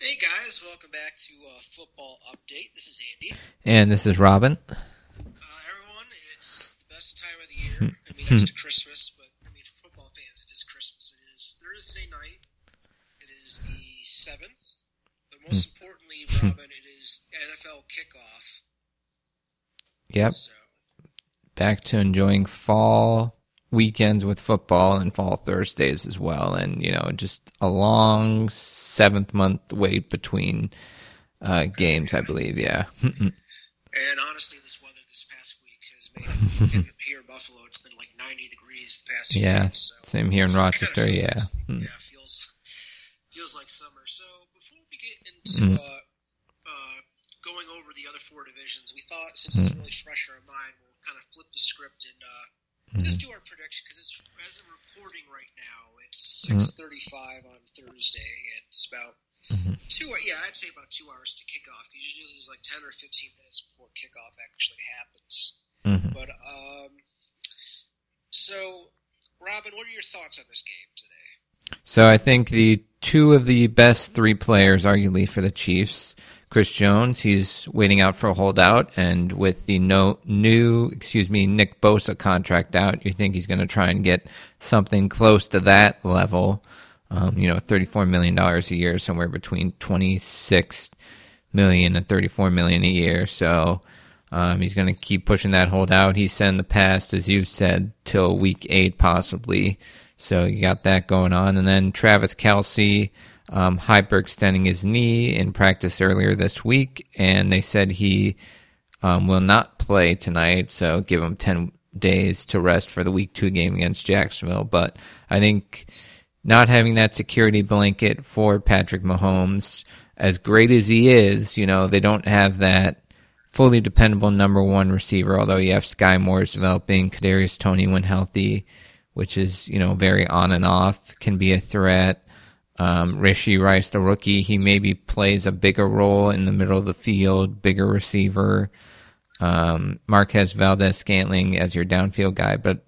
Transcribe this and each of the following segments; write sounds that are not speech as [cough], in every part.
Hey guys, welcome back to uh, Football Update. This is Andy. And this is Robin. Uh, everyone, it's the best time of the year. I mean, to [laughs] Christmas, but I mean, for football fans, it is Christmas. It is Thursday night. It is the seventh, but most importantly, Robin, it is NFL kickoff. Yep. So, Back to enjoying fall weekends with football and fall Thursdays as well. And, you know, just a long seventh month wait between uh, games, I believe. Yeah. [laughs] and honestly, this weather this past week has made here in Buffalo. It's been like 90 degrees the past yeah. weeks. So Same here in It's kinda Rochester. Yeah. like- Hmm. yeah, feels feels like summer. So before we get into Mm. uh, uh, going over the other four divisions, we thought since it's Mm. really fresh in our mind, we'll kind of flip the script and uh, Mhm. just do our prediction because it's as we're recording right now, it's Mm. six thirty-five on Thursday, and it's about Mhm. two. Yeah, I'd say about two hours to kick off because usually it's like ten or fifteen minutes before kickoff actually happens. Mhm. But um, so Robin, what are your thoughts on this game today? So I think the two of the best three players, arguably for the Chiefs, Chris Jones, he's waiting out for a holdout, and with the no new, excuse me, Nick Bosa contract out, you think he's going to try and get something close to that level. Um, you know, thirty-four million dollars a year, somewhere between twenty-six million and thirty-four million a year. So um, he's going to keep pushing that holdout. He said in the past, as you said, till week eight possibly. So you got that going on, and then Travis Kelce um, hyperextending his knee in practice earlier this week, and they said he um, will not play tonight. So give him ten days to rest for the week two game against Jacksonville. But I think not having that security blanket for Patrick Mahomes, as great as he is, you know, they don't have that fully dependable number one receiver, although you have Skyy Moore's developing, Kadarius Toney when healthy, which is, you know, very on and off, can be a threat. Um, Rashee Rice, the rookie, he maybe plays a bigger role in the middle of the field, bigger receiver. Um, Marquez Valdes-Scantling as your downfield guy, but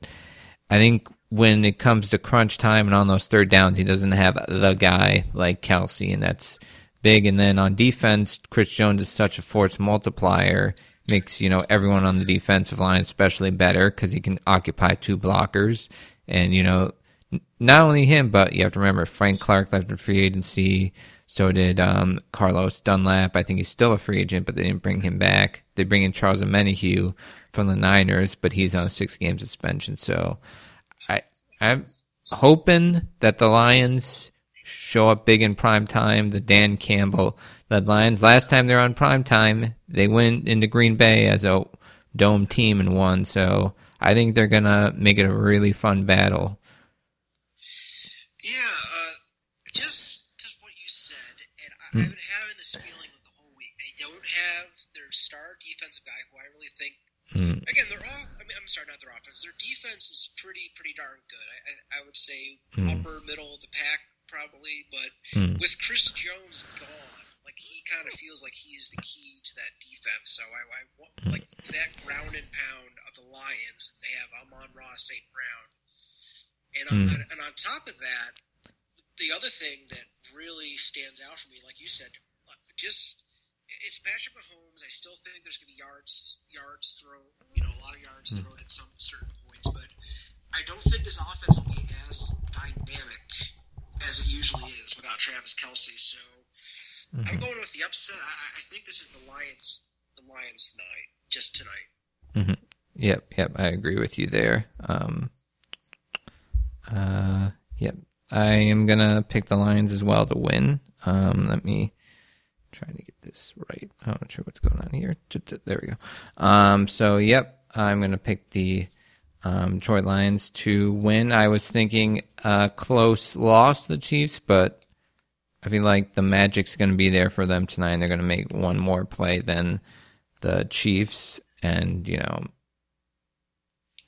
I think when it comes to crunch time and on those third downs, he doesn't have the guy like Kelce, and that's big. And then on defense, Chris Jones is such a force multiplier, makes you know everyone on the defensive line especially better because he can occupy two blockers, and you know not only him, but you have to remember Frank Clark left in free agency. So did um, Carlos Dunlap. I think he's still a free agent, but they didn't bring him back. They bring in Charles Omenihu from the Niners, but he's on a six game suspension. So I I'm hoping that the Lions show up big in prime time. The Dan Campbell led Lions. Last time they're on prime time, they went into Green Bay as a dome team and won. So I think they're gonna make it a really fun battle. Yeah, uh, just because what you said, and I, Hmm. I've been having this feeling with the whole week. They don't have their star defensive guy, who I really think. Hmm. Again, they're all. I mean, I'm sorry, not their offense. Their defense is pretty, pretty darn good. I, I, I would say Hmm. upper middle of the pack, probably. But Hmm. with Chris Jones gone, like he kind of feels like he is the key to that defense. So I, I want Hmm. like that ground and pound of the Lions. They have Amon-Ra, St. Brown, and on, Hmm. and on top of that, the other thing that really stands out for me, like you said, just it's Patrick Mahomes. I still think there's going to be yards, yards thrown, you know, a lot of yards thrown at some certain points, but I don't think this offense will be as dynamic as it usually is without Travis Kelce. So I'm going with the upset. I, I- think this is the Lions, the Lions tonight, just tonight. Yep, yep, I agree with you there. Um, uh, yep, I am gonna pick the Lions as well to win. Um, let me try to get this right. I'm not sure what's going on here. There we go. Um, so yep, I'm gonna pick the um, Detroit Lions to win. I was thinking a close loss to the Chiefs, but I feel like the magic's gonna be there for them tonight. and They're gonna make one more play than the Chiefs, and you know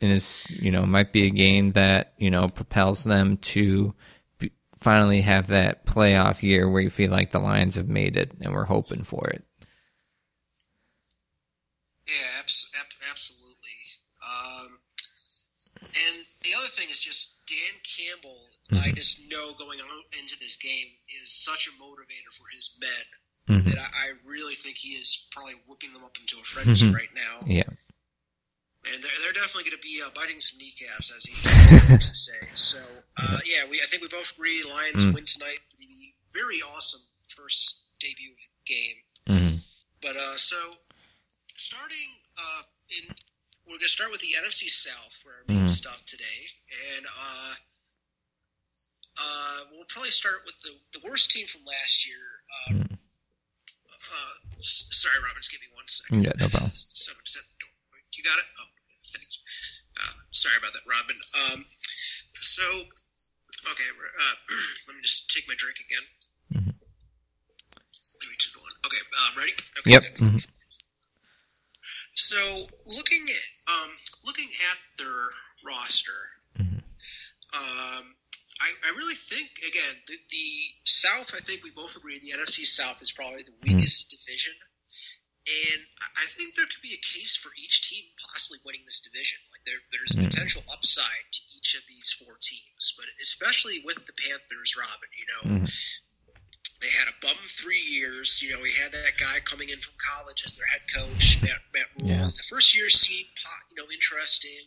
and it's you know might be a game that you know propels them to be, finally have that playoff year where you feel like the Lions have made it and we're hoping for it. Yeah, abs- ab- absolutely. Um, and the other thing is just Dan Campbell, mm-hmm. I just know going on into this game is such a motivator for his men mm-hmm. that I, I, really think he is probably whipping them up into a frenzy mm-hmm. right now. Yeah. And they're, they're definitely going to be uh, biting some kneecaps, as he [laughs] likes to say. So, uh, yeah, we I think we both agree Lions mm. win tonight. Be very awesome first debut game. Mm-hmm. But uh, so starting uh, in, we're going to start with the NFC South, where our main mm-hmm. stuff today, and uh, uh, we'll probably start with the the worst team from last year. Uh, mm. uh, sorry, Robin, just give me one second. Yeah, no problem. Someone just at the door. You got it? Oh. Uh, sorry about that, Robin. Um, so, okay, uh, [clears throat] let me just take my drink again. Mm-hmm. Three, two, one. Okay, uh, ready? Okay, yep. Mm-hmm. So, looking at um, looking at their roster, mm-hmm. um, I, I, really think again the, the, South. I think we both agree the NFC South is probably the mm-hmm. weakest division. And I think there could be a case for each team possibly winning this division. There, there's mm. potential upside to each of these four teams, but especially with the Panthers, Robin. You know, mm. they had a bum three years. You know, we had that guy coming in from college as their head coach, Matt, Matt Rhule. Yeah. The first year seemed, you know, interesting.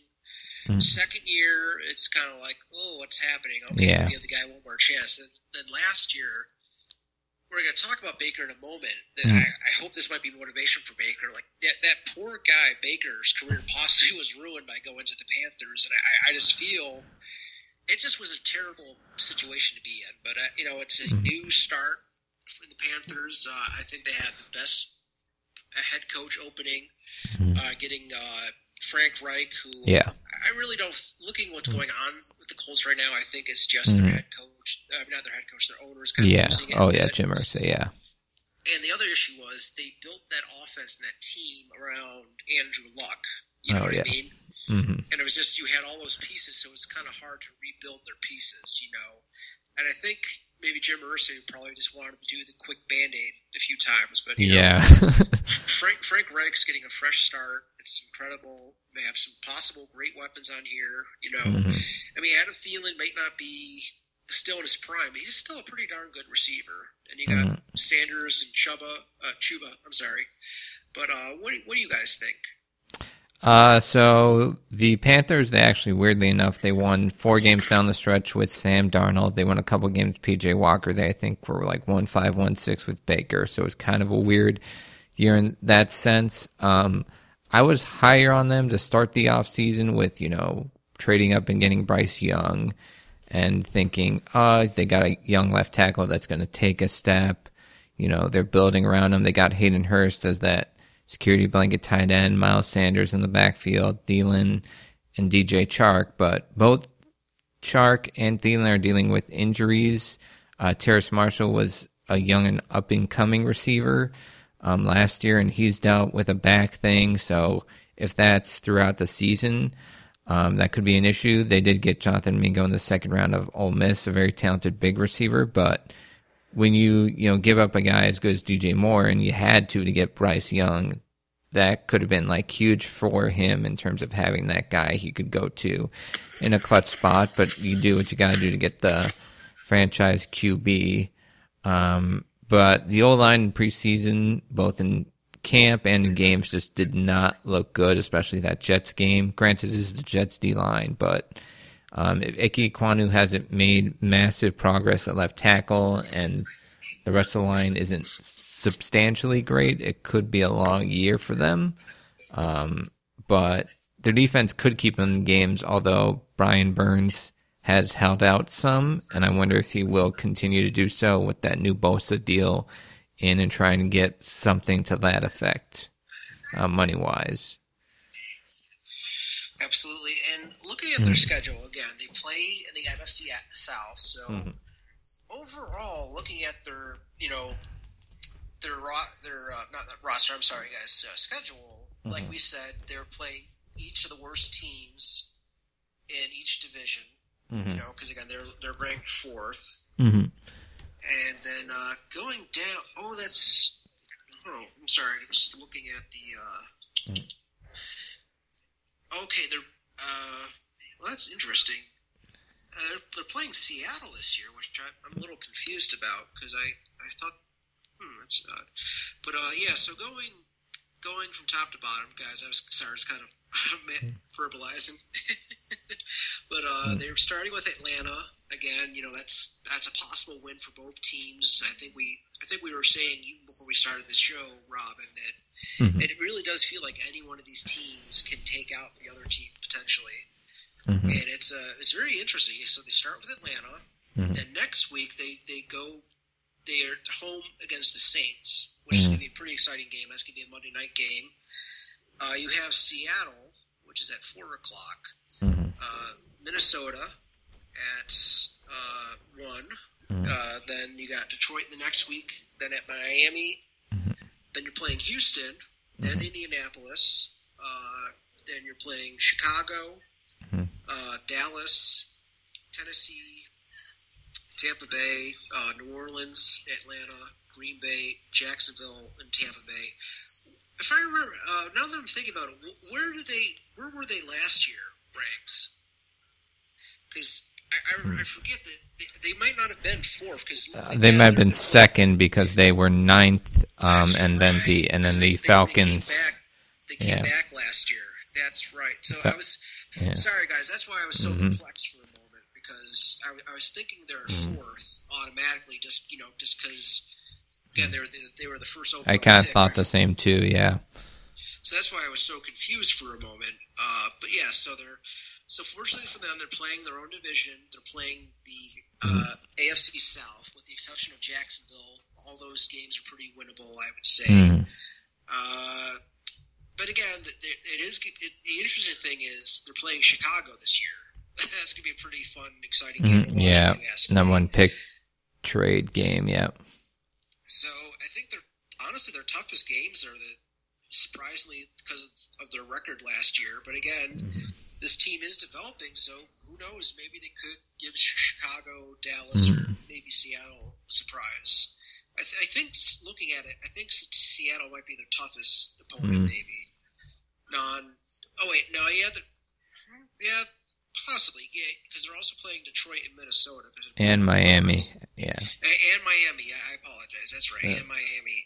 Mm. Second year, it's kind of like, oh, what's happening? Okay, yeah. give the guy one more chance. Then, then last year we're going to talk about Baker in a moment. That mm. I, I, hope this might be motivation for Baker. Like that, that poor guy Baker's career possibly [laughs] was ruined by going to the Panthers, and I, I just feel it just was a terrible situation to be in. But uh, you know, it's a mm. new start for the Panthers. Uh, I think they had the best head coach opening, mm. uh, getting uh, Frank Reich, who yeah, I really don't. Looking what's going on with the Colts right now, I think it's just mm-hmm. their head coach, uh, not their head coach, their owners. Kind of yeah. Of oh yeah, Jim Irsay. Yeah. And the other issue was they built that offense and that team around Andrew Luck. You know oh, what yeah. I mean? Mm-hmm. And it was just you had all those pieces, so it was kind of hard to rebuild their pieces, you know. And I think maybe Jim Irsay probably just wanted to do the quick band aid a few times, but yeah, know, [laughs] Frank Frank Reich's getting a fresh start. It's incredible. They have some possible great weapons on here. You know, mm-hmm. I mean, Adam Thielen might not be still in his prime, but he's still a pretty darn good receiver. And you got mm-hmm. Sanders and Chuba, uh, Chuba. I'm sorry, but uh, what what do you guys think? Uh, so the Panthers, they actually, weirdly enough, they won four games down the stretch with Sam Darnold. They won a couple games PJ Walker. They, I think, were like one five, one six with Baker. So it's kind of a weird year in that sense. Um, I was higher on them to start the offseason with, you know, trading up and getting Bryce Young and thinking, oh, they got a young left tackle that's going to take a step. You know, they're building around him. They got Hayden Hurst as that security blanket tight end, Miles Sanders in the backfield, Thielen and DJ Chark. But both Chark and Thielen are dealing with injuries. Uh, Terrace Marshall was a young and up and coming receiver um, last year, and he's dealt with a back thing. So if that's throughout the season, um, that could be an issue. They did get Jonathan Mingo in the second round of Ole Miss, a very talented big receiver, but when you you know give up a guy as good as DJ Moore and you had to to get Bryce Young, that could have been like huge for him in terms of having that guy he could go to in a clutch spot. But you do what you got to do to get the franchise QB. Um, but the O line in preseason, both in camp and in games, just did not look good, especially that Jets game. Granted, it is the Jets D line, but um, Ike Ekwonu hasn't made massive progress at left tackle and the rest of the line isn't substantially great, it could be a long year for them. Um, but their defense could keep them in games, although Brian Burns has held out some, and I wonder if he will continue to do so with that new Bosa deal in and trying to get something to that effect, uh, money wise. Absolutely, and looking at their schedule again, they play in the NFC South. So mm-hmm. overall, looking at their you know their ro- their uh, not roster, I'm sorry guys, uh, schedule. Mm-hmm. Like we said, they're playing each of the worst teams in each division. Mm-hmm. You know, because again, they're they're ranked 4th mm-hmm. and then uh, going down. Oh, that's. Oh, I'm sorry. I'm just looking at the. Uh, mm-hmm. Okay, they're. Uh, well, that's interesting. they're, they're playing Seattle this year, which I, I'm a little confused about because I, I thought, hmm, that's odd. But uh, yeah, so going going from top to bottom, guys. I was sorry, I was kind of [laughs] verbalizing, [laughs] but uh, mm. they're starting with Atlanta again. You know, that's that's a possible win for both teams. I think we I think we were saying even before we started the show, Robin, that mm-hmm. it really does feel like any one of these teams can take out the other team potentially. Mm-hmm. And it's uh, it's very interesting. So they start with Atlanta, mm-hmm. then next week they they go they are home against the Saints, which is going to be a pretty exciting game. That's going to be a Monday night game. Uh, you have Seattle, which is at four o'clock. Mm-hmm. Uh, Minnesota at uh, one. Mm-hmm. Uh, then you got Detroit the next week. Then at Miami. Then you're playing Houston. Then mm-hmm. Indianapolis. Uh, then you're playing Chicago, mm-hmm. uh, Dallas, Tennessee, Tampa Bay, New Orleans, Atlanta, Green Bay, Jacksonville, and Tampa Bay if I remember, uh, now that I'm thinking about it, where did they? Where were they last year? Ranks? Because I, I, I, forget that they, they, might not have been fourth because uh, they might have been second because they were ninth, um, and then the and then the Falcons. They came, back, they came yeah. back last year. That's right. So Fa- I was yeah. sorry, guys. That's why I was so mm-hmm. perplexed for a moment because I, I was thinking they're mm-hmm. fourth automatically, just you know, just because Again, they were the, they were the first overall. I kind of thought the same too. Yeah. So that's why I was so confused for a moment. Uh, but yeah, so they're so fortunately for them, they're playing their own division. They're playing the uh, mm-hmm. AFC South, with the exception of Jacksonville. All those games are pretty winnable, I would say. Mm-hmm. Uh, but again, it is it, the interesting thing is they're playing Chicago this year. [laughs] That's gonna be a pretty fun, exciting game. Yeah, number one pick trade game. Yeah. So I think they're honestly their toughest games are the surprisingly because of, of their record last year. But again, mm-hmm. this team is developing, so who knows? Maybe they could give Chicago, Dallas, mm-hmm. or maybe Seattle a surprise. I, th- I, think looking at it, I think Seattle might be their toughest opponent. Mm-hmm. Maybe non. Oh wait, no, yeah, the, yeah, Possibly, yeah, because they're also playing Detroit and Minnesota. And Miami, yeah. And, and Miami, yeah, I apologize. That's right, yeah. and Miami.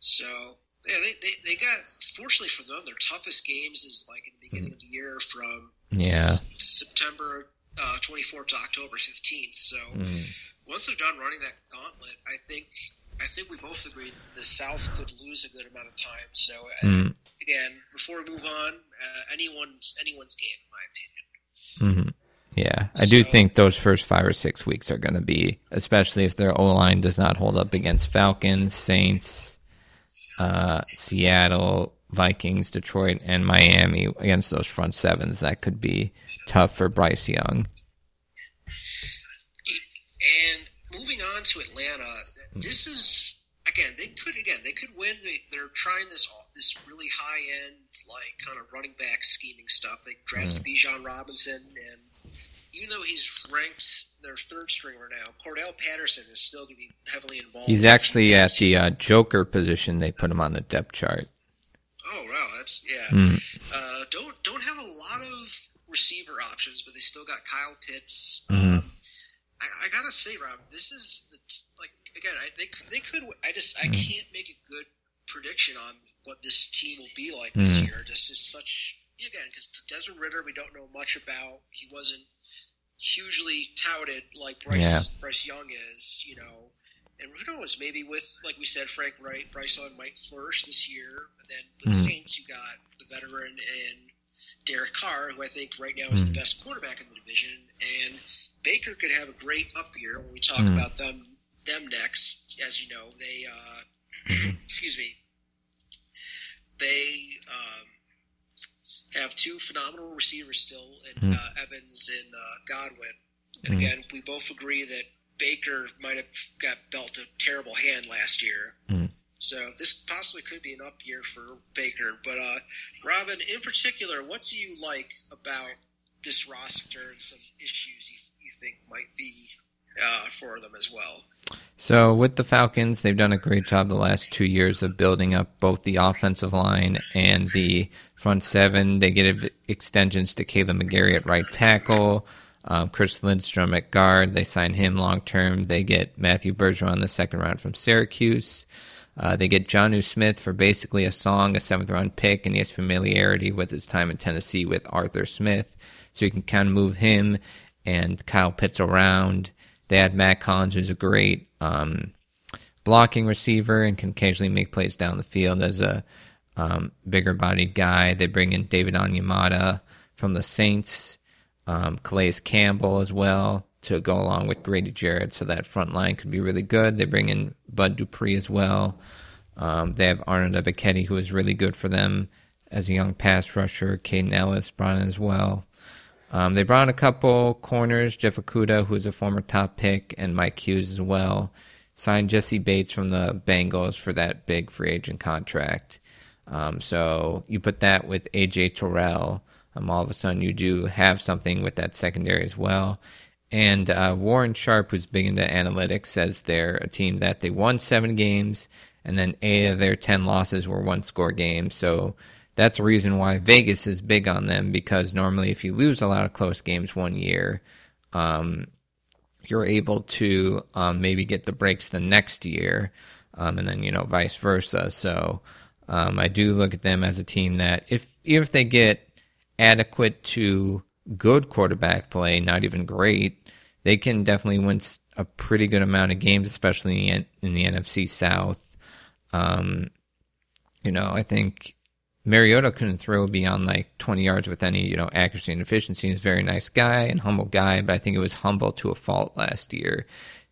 So, yeah, they, they, they got, fortunately for them, their toughest games is like in the beginning of the year from yeah September uh, 24th to October 15th. So, mm. once they're done running that gauntlet, I think I think we both agree the South could lose a good amount of time. So, uh, mm. again, before we move on, uh, anyone's anyone's game, in my opinion. Mm-hmm. Yeah, I do think those first five or six weeks are going to be, especially if their O line does not hold up against Falcons, Saints, uh, Seattle, Vikings, Detroit, and Miami against those front sevens. That could be tough for Bryce Young. And moving on to Atlanta, this is again they could again they could win. They, are trying this this really high end like kind of running back scheming stuff. They drafted mm. Bijan Robinson, and even though he's ranked their third stringer now, Cordarrelle Patterson is still going to be heavily involved. He's actually at the uh, Joker position. They put him on the depth chart. Oh wow, that's yeah. Mm. Uh, don't don't have a lot of receiver options, but they still got Kyle Pitts. Mm-hmm. Um, I, I, gotta say, Rob, this is the, like again, I, they they could. I just I mm-hmm. can't make a good prediction on what this team will be like this mm. year. This is such again because Desmond Ridder we don't know much about. He wasn't hugely touted like Bryce yeah. Bryce Young is, you know. And who knows? Maybe with like we said, Frank Reich, Bryce Young might flourish this year. And then with mm. the mm-hmm. Saints, you got the veteran and Derek Carr, who I think right now is mm. the mm-hmm. best quarterback in the division, and Baker could have a great up year when we talk mm. about them them next. As you know, they uh, [clears throat] excuse me, they um, have two phenomenal receivers still in mm. uh, Evans and uh, Godwin. And mm. again, we both agree that Baker might have got dealt a terrible hand last year. Mm. So this possibly could be an up year for Baker. But uh, Robin, in particular, what do you like about this roster and some issues you, you think might be uh, for them as well? So with the Falcons, they've done a great job the last two years of building up both the offensive line and the front seven. They get extensions to Kaleb McGary at right tackle. Um, Chris Lindstrom at guard, they sign him long term. They get Matthew Bergeron in the second round from Syracuse. Uh, they get Jonnu Smith for basically a song, a seventh round pick, and he has familiarity with his time in Tennessee with Arthur Smith. So you can kind of move him and Kyle Pitts around. They had Mack Hollins, who's a great um, blocking receiver and can occasionally make plays down the field as a um, bigger bodied guy. They bring in David Onyemata from the Saints, um, Calais Campbell as well to go along with Grady Jarrett, so that front line could be really good. They bring in Bud Dupree as well. Um, they have Arnold Ebiketie, who is really good for them as a young pass rusher. Kaden Elliss brought in as well. Um, they brought in a couple corners, Jeff Okudah, who is a former top pick, and Mike Hughes as well. Signed Jessie Bates from the Bengals for that big free agent contract. Um, so you put that with AJ Terrell, um, all of a sudden you do have something with that secondary as well. And uh, Warren Sharp, who's big into analytics, says they're a team that they won seven games, and then eight of their ten losses were one score games. So that's a reason why Vegas is big on them because normally if you lose a lot of close games one year, um, you're able to um, maybe get the breaks the next year, um, and then you know vice versa. So um, I do look at them as a team that if if they get adequate to good quarterback play, not even great, they can definitely win a pretty good amount of games, especially in, in the NFC South. Um, you know, I think Mariota couldn't throw beyond like 20 yards with any, you know, accuracy and efficiency. He's a very nice guy and humble guy, but I think it was humble to a fault last year.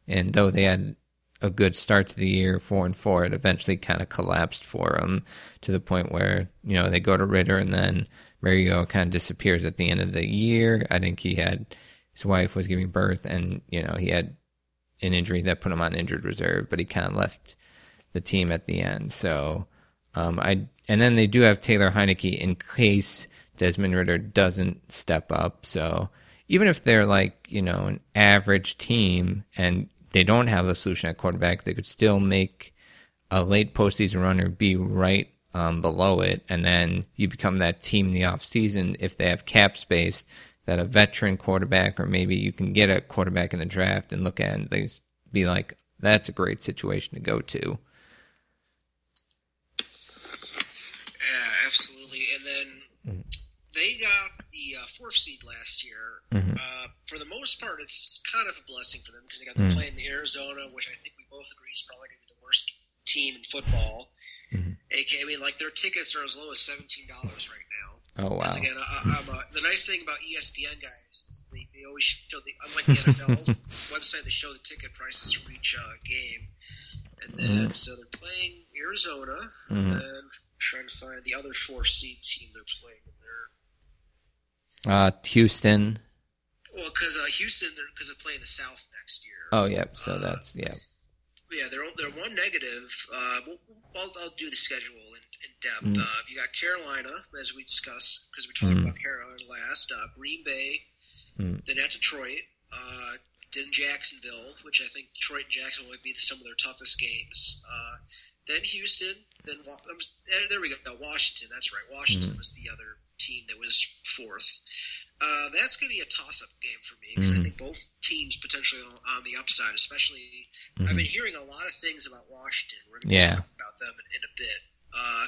And though they had a good start to the year, four and four, it eventually kind of collapsed for them to the point where, you know, they go to Ridder and then Mariota kind of disappears at the end of the year. I think he had, his wife was giving birth and, you know, he had an injury that put him on injured reserve, but he kind of left the team at the end. So, um, I and then they do have Taylor Heinicke in case Desmond Ridder doesn't step up. So even if they're like you know an average team and they don't have a solution at quarterback, they could still make a late postseason runner be right um, below it, and then you become that team in the offseason if they have cap space that a veteran quarterback or maybe you can get a quarterback in the draft and look at and they be like that's a great situation to go to. Mm-hmm. They got seed last year. Mm-hmm. Uh, for the most part, it's kind of a blessing for them because they got to mm-hmm. play in the Arizona, which I think we both agree is probably going to be the worst team in football. Mm-hmm. AK, I mean, like their tickets are as low as seventeen dollars right now. Oh wow! Again, I, the nice thing about ESPN guys is they, they always show the unlike the NFL [laughs] website, they show the ticket prices for each uh, game, and then mm-hmm. so they're playing Arizona, mm-hmm. and trying to find the other four seed team they're playing. Uh, Houston. Well, because uh, Houston, because they're, they're, playing the South next year. Oh, yeah. So uh, that's yeah. Yeah, they're they're one negative. Uh, we'll, I'll, I'll, do the schedule in, in depth. Mm. Uh, you got Carolina, as we discussed, because we talked mm. about Carolina last. Uh, Green Bay, mm. then at Detroit, uh, then Jacksonville, which I think Detroit and Jacksonville might be some of their toughest games. Uh, then Houston, then there we go. Washington, that's right. Washington mm-hmm. was the other team that was fourth. Uh, that's going to be a toss-up game for me because mm-hmm. I think both teams potentially on, the upside. Especially, mm-hmm. I've been hearing a lot of things about Washington. We're going to yeah. talk about them in, in a bit. Uh,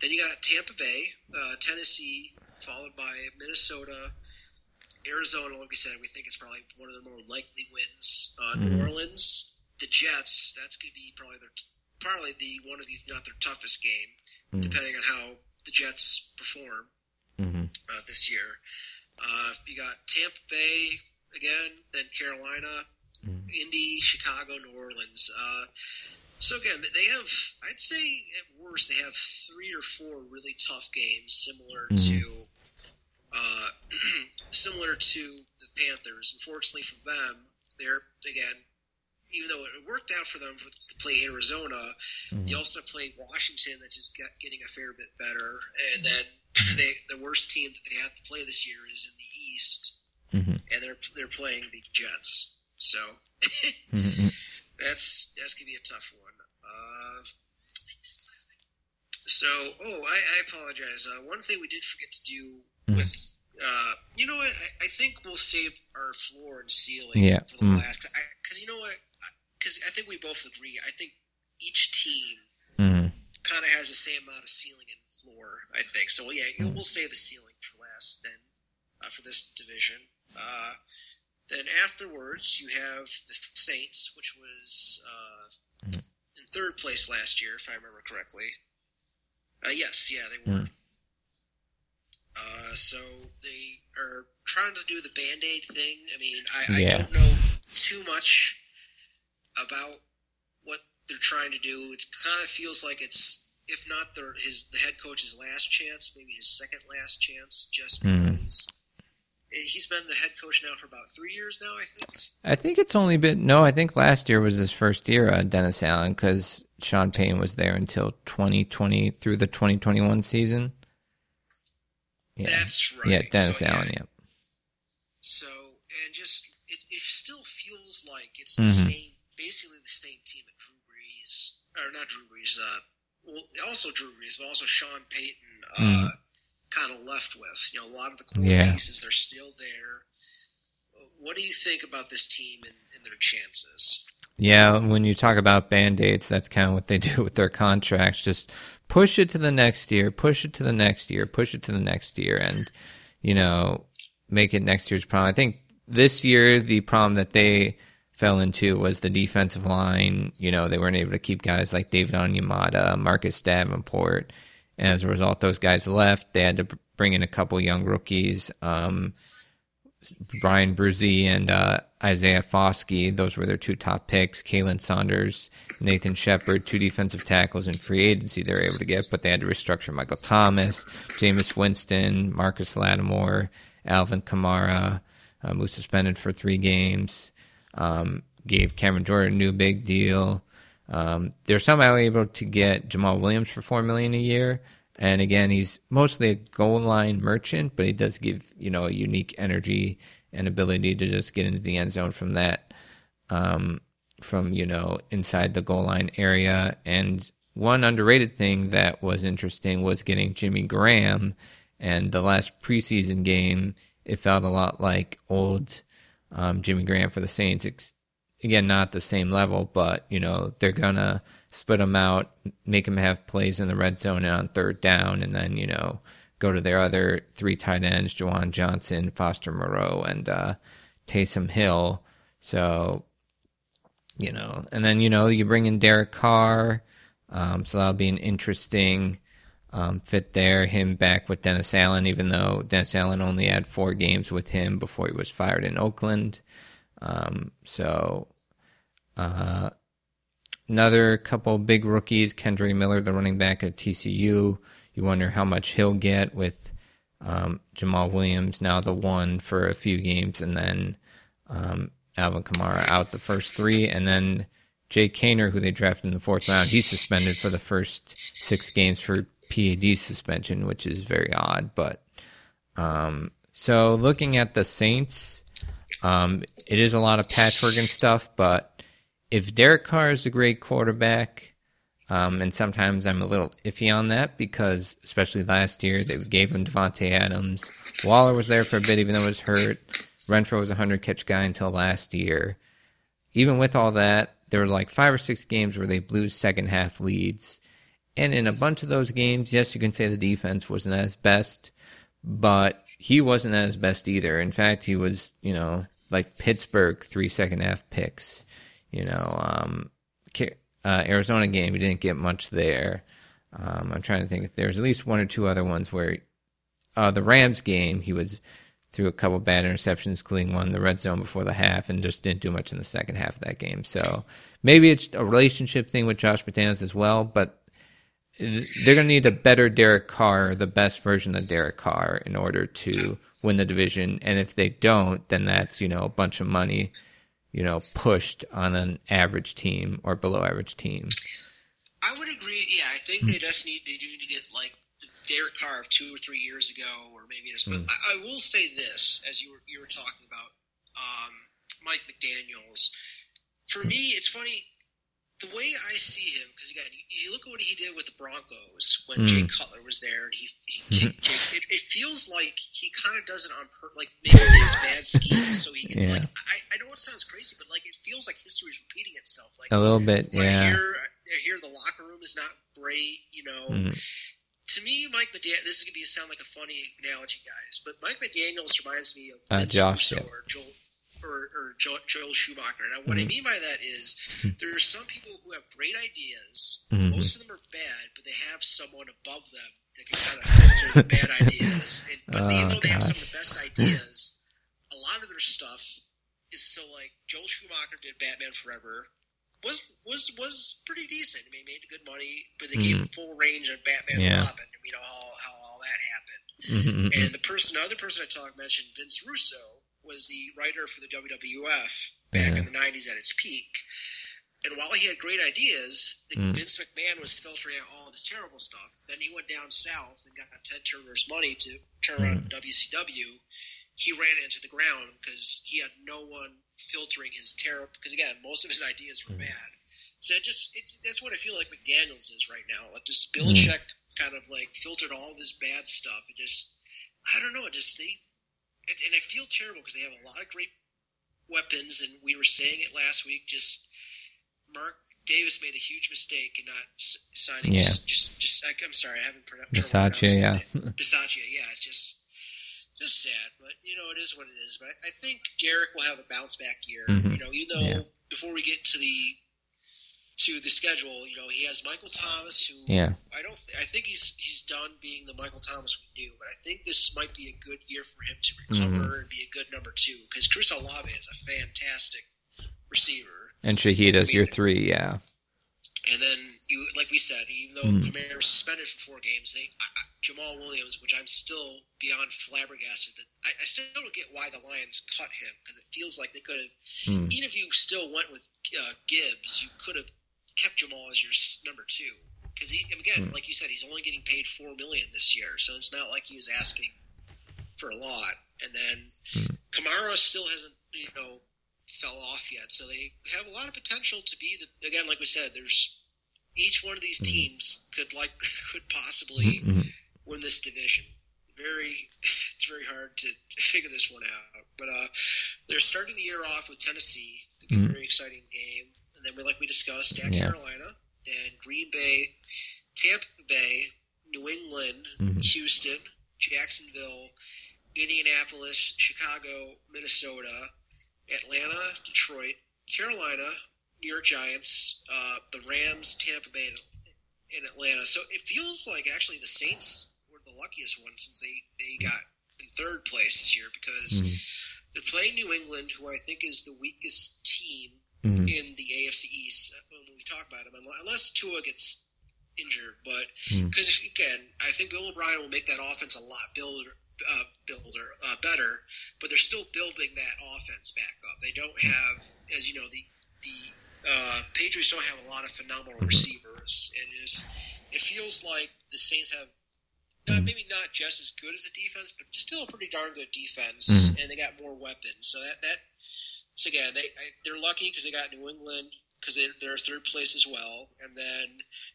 then you got Tampa Bay, uh, Tennessee, followed by Minnesota, Arizona. Like we said, we think it's probably one of the more likely wins. Uh, New mm-hmm. Orleans, the Jets. That's going to be probably their probably the one of the not their toughest game, mm-hmm. depending on how the Jets perform. Uh, this year. Uh, you got Tampa Bay again, then Carolina, mm-hmm. Indy, Chicago, New Orleans. Uh, so again, they have, I'd say at worst, they have three or four really tough games, similar mm-hmm. to, uh, [clears throat] similar to the Panthers. Unfortunately for them, they're again even though it worked out for them for, to play Arizona, mm-hmm. you also play Washington that's just get, getting a fair bit better. And then. They, the worst team that they have to play this year is in the East, mm-hmm. and they're they're playing the Jets. So [laughs] mm-hmm. that's that's gonna be a tough one. Uh, so, oh, I, I apologize. Uh, one thing we did forget to do mm-hmm. with Uh, you know what? I, I, think we'll save our floor and ceiling yeah. for the mm. last. Because you know what? Because I think we both agree. I think each team mm. kind of has the same amount of ceiling and floor. I think so. Yeah, mm. we'll say the ceiling for last then uh, for this division. Uh, then afterwards, you have the Saints, which was uh, mm. in third place last year, if I remember correctly. Uh, yes, yeah, they were. Mm. Uh, so they are trying to do the band aid thing. I mean, I, I don't know too much about what they're trying to do. It kind of feels like it's, if not the his the head coach's last chance, maybe his second last chance, just mm. because he's been the head coach now for about three years now. I think. I think it's only been no. I think last year was his first year, uh, Dennis Allen, because Sean Payton was there until 2020 through the 2021 season. Yeah. That's right. Yeah, Dennis so, Allen. Yeah. So and just it, it still feels like it's the mm-hmm. same, basically the same team at Drew Brees, or not Drew Brees. Uh, also Drew Brees, but also Sean Payton. Uh, mm-hmm kind of left with. You know, a lot of the core yeah. pieces they're still there. What do you think about this team and, and their chances? Yeah, when you talk about band aids, that's kind of what they [laughs] do with their contracts. Just push it to the next year, push it to the next year, push it to the next year, and you know, make it next year's problem. I think this year the problem that they fell into was the defensive line. You know, they weren't able to keep guys like David Onyemata, Marcus Davenport, and as a result, those guys left. They had to bring in a couple young rookies, um, Bryan Bresee and uh, Isaiah Foskey. Those were their two top picks. Khalen Saunders, Nathan Shepherd, two defensive tackles in free agency they were able to get, but they had to restructure Michael Thomas, Jameis Winston, Marcus Lattimore, Alvin Kamara, um, who suspended for three games. Um, gave Cameron Jordan a new big deal. Um, they're somehow able to get Jamaal Williams for four million a year, and again, he's mostly a goal line merchant, but he does give you know a unique energy and ability to just get into the end zone from that, um, from you know inside the goal line area. And one underrated thing that was interesting was getting Jimmy Graham, and the last preseason game, it felt a lot like old um, Jimmy Graham for the Saints again, not the same level, but you know they're gonna split them out, make them have plays in the red zone and on third down, and then you know go to their other three tight ends, Juwan Johnson, Foster Moreau, and uh, Taysom Hill. So you know, and then you know you bring in Derek Carr, um, so that'll be an interesting. Um, fit there, him back with Dennis Allen, even though Dennis Allen only had four games with him before he was fired in Oakland. Um, so, uh, another couple big rookies, Kendre Miller, the running back at TCU. You wonder how much he'll get with um, Jamaal Williams now the one for a few games, and then um, Alvin Kamara out the first three, and then Jake Haener, who they drafted in the fourth round, he's suspended for the first six games for PAD suspension, which is very odd. But um, so looking at the Saints, um, it is a lot of patchwork and stuff, but if Derek Carr is a great quarterback, um, and sometimes I'm a little iffy on that because, especially last year, they gave him Davante Adams. Waller was there for a bit, even though he was hurt. Renfrow was a hundred catch guy until last year. Even with all that, there were like five or six games where they blew second half leads. And in a bunch of those games, yes, you can say the defense wasn't as best, but he wasn't as best either. In fact, he was, you know, like Pittsburgh three second half picks. You know, um, uh, Arizona game, he didn't get much there. Um, I'm trying to think. If there's at least one or two other ones where uh, the Rams game, he was threw a couple bad interceptions, including one in the red zone before the half, and just didn't do much in the second half of that game. So maybe it's a relationship thing with Josh McDaniels as well, but they're going to need a better Derek Carr, the best version of Derek Carr, in order to win the division. And if they don't, then that's you know a bunch of money, you know, pushed on an average team or below average team. I would agree. Yeah, I think they just need to, need to get like Derek Carr of two or three years ago, or maybe just. Mm. I, I, will say this, as you were you were talking about um, Mike McDaniel's. For me, it's funny the way I see him, because again, you, you, look at what he did with the Broncos when Mm. Jay Cutler was there, and he, he [laughs] it, it feels like he kind of does it on purpose, like maybe his bad schemes, so he can Yeah. like. I, I know it sounds crazy, but like it feels like history is repeating itself. Like A little bit, yeah. Here, I hear the locker room is not great, you know. Mhm. To me, Mike McDaniel. This is gonna be sound like a funny analogy, guys, but Mike McDaniel's reminds me of Uh, Josh, Russo yeah. or Joel or, or Joel, Joel Schumacher. Now, what I Mhm. mean by that is [laughs] there are some people who have great ideas. Mhm. Most of them are bad, but they have someone above them that can kind of filter the bad [laughs] ideas. And, but Oh, even though they have some of the best [laughs] ideas, a lot of their stuff is so like Joel Schumacher did Batman Forever. Was was was pretty decent. I mean, made good money, but they gave Mhm. him full range on Batman Yeah. and Robin. And we know how, how all that happened. Mhm, mhm, And the person, the other person I talked mentioned, Vince Russo, was the writer for the WWF back in the '90s at its peak. And while he had great ideas, the, Mm. Vince McMahon was filtering out all this terrible stuff. Then he went down south and got Ted Turner's money to turn Mm. WCW. He ran it into the ground because he had no one filtering his terrible. Because again, most of his ideas were Mm. bad. So it just it, that's what I feel like McDaniel's is right now. Like just Mm. Belichick kind of like filtered all this bad stuff. It just I don't know. It just they and, and I feel terrible because they have a lot of great weapons, and we were saying it last week. Just Mark Davis made a huge mistake in not s- signing. Yeah. Just, just I, I'm sorry, I haven't pronounced. Bisaccia, yeah. [laughs] Bisaccia, yeah. It's just, just sad, but you know it is what it is. But I, I think Jarek will have a bounce back year. Mhm. You know, even though Yeah. before we get to the to the schedule, you know, he has Michael Thomas, who Yeah. I don't. Th- I think he's he's done being the Michael Thomas we knew, but I think this might be a good year for him to recover Mm-hmm. and be a good number two because Chris Olave is a fantastic receiver. And Shahida's your three, yeah. And then you, like we said, even though Mm. Kamara was suspended for four games, they I, I, Jamaal Williams, which I'm still beyond flabbergasted that I, I still don't get why the Lions cut him because it feels like they could have Mm. even if you still went with uh, Gibbs, you could have kept Jamaal as your number two. Because he, again, Hmm. like you said, he's only getting paid four million this year, so it's not like he was asking for a lot. And then Hmm. Kamara still hasn't, you know, fell off yet, so they have a lot of potential to be the. Again, like we said, there's each one of these Hmm. teams could like [laughs] could possibly win this division. Very, [laughs] it's very hard to [laughs] figure this one out. But uh, they're starting the year off with Tennessee. It'll be a very exciting game. And then, we like we discussed, at Yeah. Carolina, then Green Bay, Tampa Bay, New England, Mhm. Houston, Jacksonville, Indianapolis, Chicago, Minnesota, Atlanta, Detroit, Carolina, New York Giants, uh, the Rams, Tampa Bay, and in Atlanta. So it feels like actually the Saints were the luckiest one since they, they got in third place this year because Mhm. they're playing New England, who I think is the weakest team Mhm. in the AFC East uh, when we talk about them, unless Tua gets injured. But because again, I think Bill O'Brien will make that offense a lot builder, uh, builder uh, better, but they're still building that offense back up. They don't have, as you know, the the uh, Patriots don't have a lot of phenomenal Mhm. receivers, and it, is, it feels like the Saints have. Not, Mhm. maybe not just as good as a defense, but still a pretty darn good defense, Mhm. and they got more weapons. So that that so again, they they're lucky because they got New England because they're, they're third place as well, and then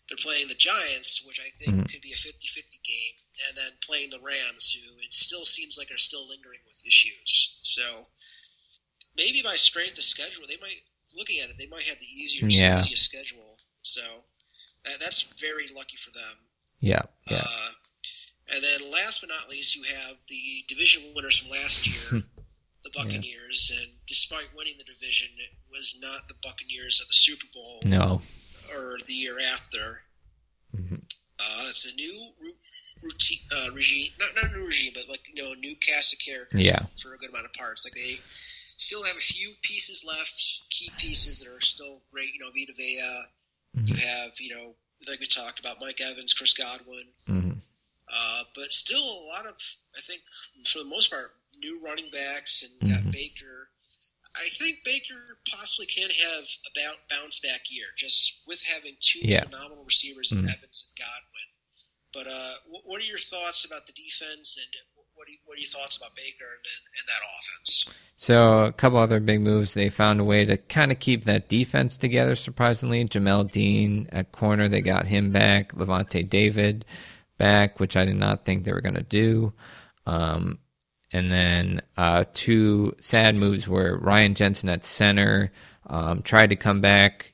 they're playing the Giants, which I think Mhm. could be a 50-50 game, and then playing the Rams, who it still seems like are still lingering with issues. So maybe by strength of schedule, they might looking at it, they might have the easier Yeah. easiest schedule. So that, that's very lucky for them. Yeah, yeah. Uh, and then last but not least, you have the division winners from last [laughs] year, the Buccaneers. And despite winning the division, it was not the Buccaneers of the Super Bowl No. or the year after. Mhm. Uh, it's a new routine, uh, regime, not, not a new regime, but like, you know, a new cast of characters Yeah. for a good amount of parts. Like they still have a few pieces left, key pieces that are still great. You know, Vita Vea. You Mhm. have, you know, like we talked about, Mike Evans, Chris Godwin. Mhm. Uh, but still a lot of, I think, for the most part, new running backs and you got. Baker. I think Baker possibly can have a bounce back year just with having two Yeah. phenomenal receivers in Mhm. Evans and Godwin. But uh, wh- what are your thoughts about the defense and what what, you, what are your thoughts about Baker and, and that offense? So a couple other big moves. They found a way to kind of keep that defense together. Surprisingly, Jamel Dean at corner, they got him back. Lavonte David back, which I did not think they were going to do. Um, and then uh, two sad moves were Ryan Jensen at center um, tried to come back.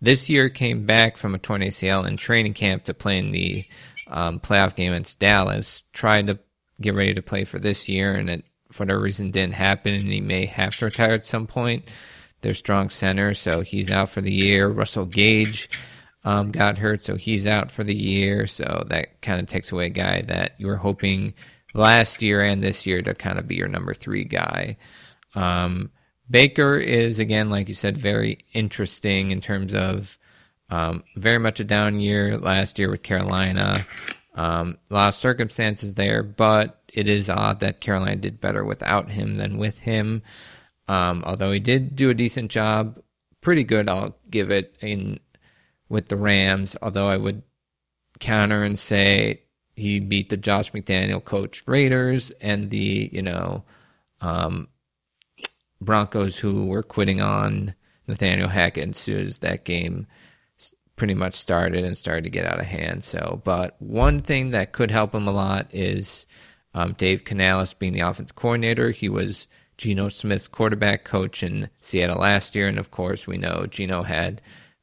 This year came back from a torn ACL in training camp to play in the um, playoff game against Dallas. Tried to get ready to play for this year, and it for whatever reason didn't happen, and he may have to retire at some point. They're strong center, so he's out for the year. Russell Gage um, got hurt, so he's out for the year. So that kind of takes away a guy that you were hoping last year and this year to kind of be your number three guy. Um, Baker is, again, like you said, very interesting in terms of um, very much a down year last year with Carolina. Um, a lot of circumstances there, but it is odd that Carolina did better without him than with him. Um, although he did do a decent job, pretty good, I'll give it in with the Rams. Although I would counter and say he beat the Josh McDaniel coached Raiders and the you know um, Broncos who were quitting on Nathaniel Hackett as soon as that game pretty much started and started to get out of hand. So, but one thing that could help him a lot is um, Dave Canales being the offense coordinator. He was Geno Smith's quarterback coach in Seattle last year, and of course, we know Geno had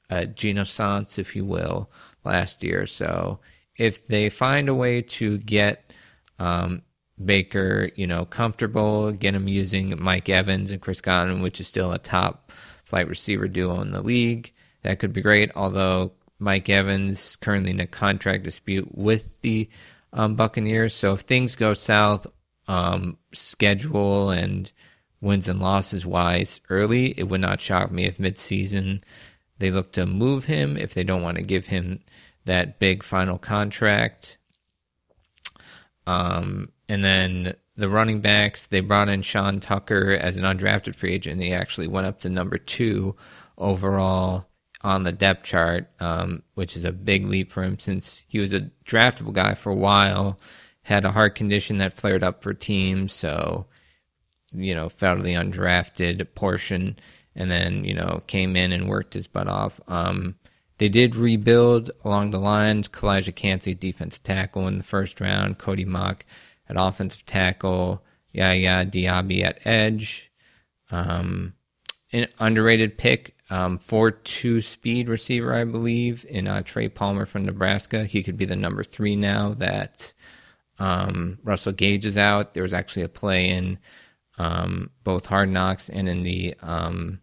a Geno Sans, if you will, last year. So, if they find a way to get um, Baker, you know, comfortable, get him using Mike Evans and Chris Godwin, which is still a top flight receiver duo in the league. That could be great. Although Mike Evans currently in a contract dispute with the um, Buccaneers, so if things go south, um, schedule and wins and losses wise early, it would not shock me if midseason they look to move him if they don't want to give him that big final contract. Um, and then the running backs, they brought in Sean Tucker as an undrafted free agent. He actually went up to number two overall on the depth chart, um, which is a big leap for him since he was a draftable guy for a while, had a heart condition that flared up for teams, so you know fell to the undrafted portion, and then you know came in and worked his butt off. Um, they did rebuild along the lines. Calijah Kancey, defensive tackle in the first round. Cody Mauch at offensive tackle. Yaya Diaby at edge. Um, an underrated pick, um, 4-2 speed receiver, I believe, in uh, Trey Palmer from Nebraska. He could be the number three now that um, Russell Gage is out. There was actually a play in um, both Hard Knocks and in the um,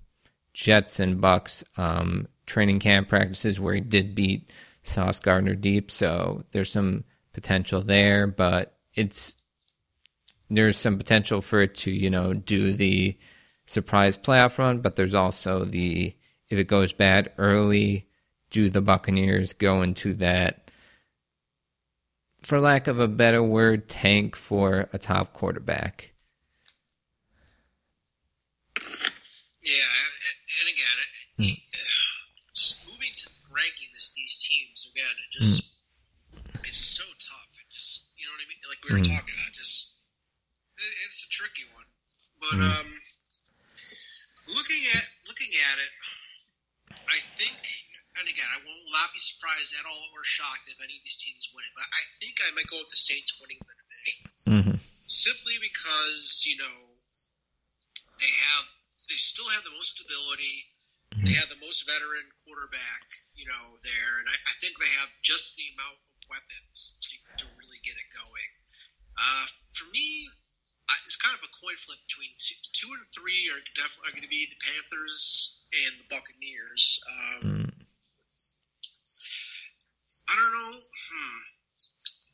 Jets and Bucks um, training camp practices where he did beat Sauce Gardner deep. So there's some potential there, but it's there's some potential for it to you know do the surprise playoff run, but there's also the if it goes bad early, do the Buccaneers go into that, for lack of a better word, tank for a top quarterback? Yeah, and, again, mm. moving to ranking this, these teams again, it just mm. it's so tough. It just you know what I mean. Like we were mm. talking about, just it, it's a tricky one. But mm. um, looking at looking at it, I think, and again, I will not be surprised at all or shocked if any of these teams win it. But I think I might go with the Saints winning the division, mm-hmm. simply because you know they have they still have the most stability. Mm-hmm. They have the most veteran quarterback, you know, there, and I, I think they have just the amount of weapons to, to really get it going. Uh, for me, it's kind of a coin flip between two, two and three are definitely going to be the Panthers and the Buccaneers. Um, mm. I don't know. Hmm.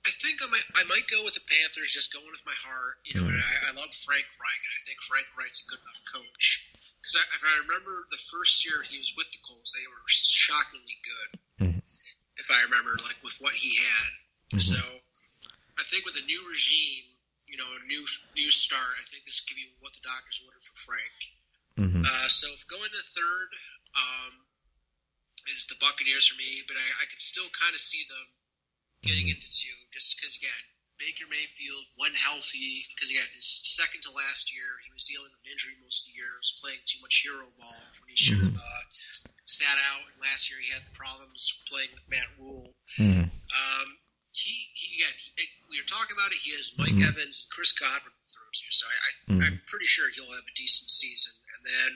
I think I might I might go with the Panthers, just going with my heart. You know, mm. and I, I, love Frank Reich, and I think Frank Reich's a good enough coach. Because if I remember the first year he was with the Colts, they were shockingly good. Mm-hmm. If I remember, like with what he had. Mm-hmm. So I think with a new regime, you know, a new new start. I think this could be what the doctors wanted for Frank. Mm-hmm. Uh, so if going to third um, is the Buccaneers for me, but I, I could still kind of see them getting mm-hmm. into two, just because again, Baker Mayfield, when healthy, because again, his second to last year, he was dealing with an injury most of the year. He was playing too much hero ball when he should have uh, sat out. And last year, he had the problems playing with Matt Rhule. Mm. Um, he, he, again, he, we were talking about it. He has Mike Evans and Chris Godwin to throw to, so I, I, I'm pretty sure he'll have a decent season. And then,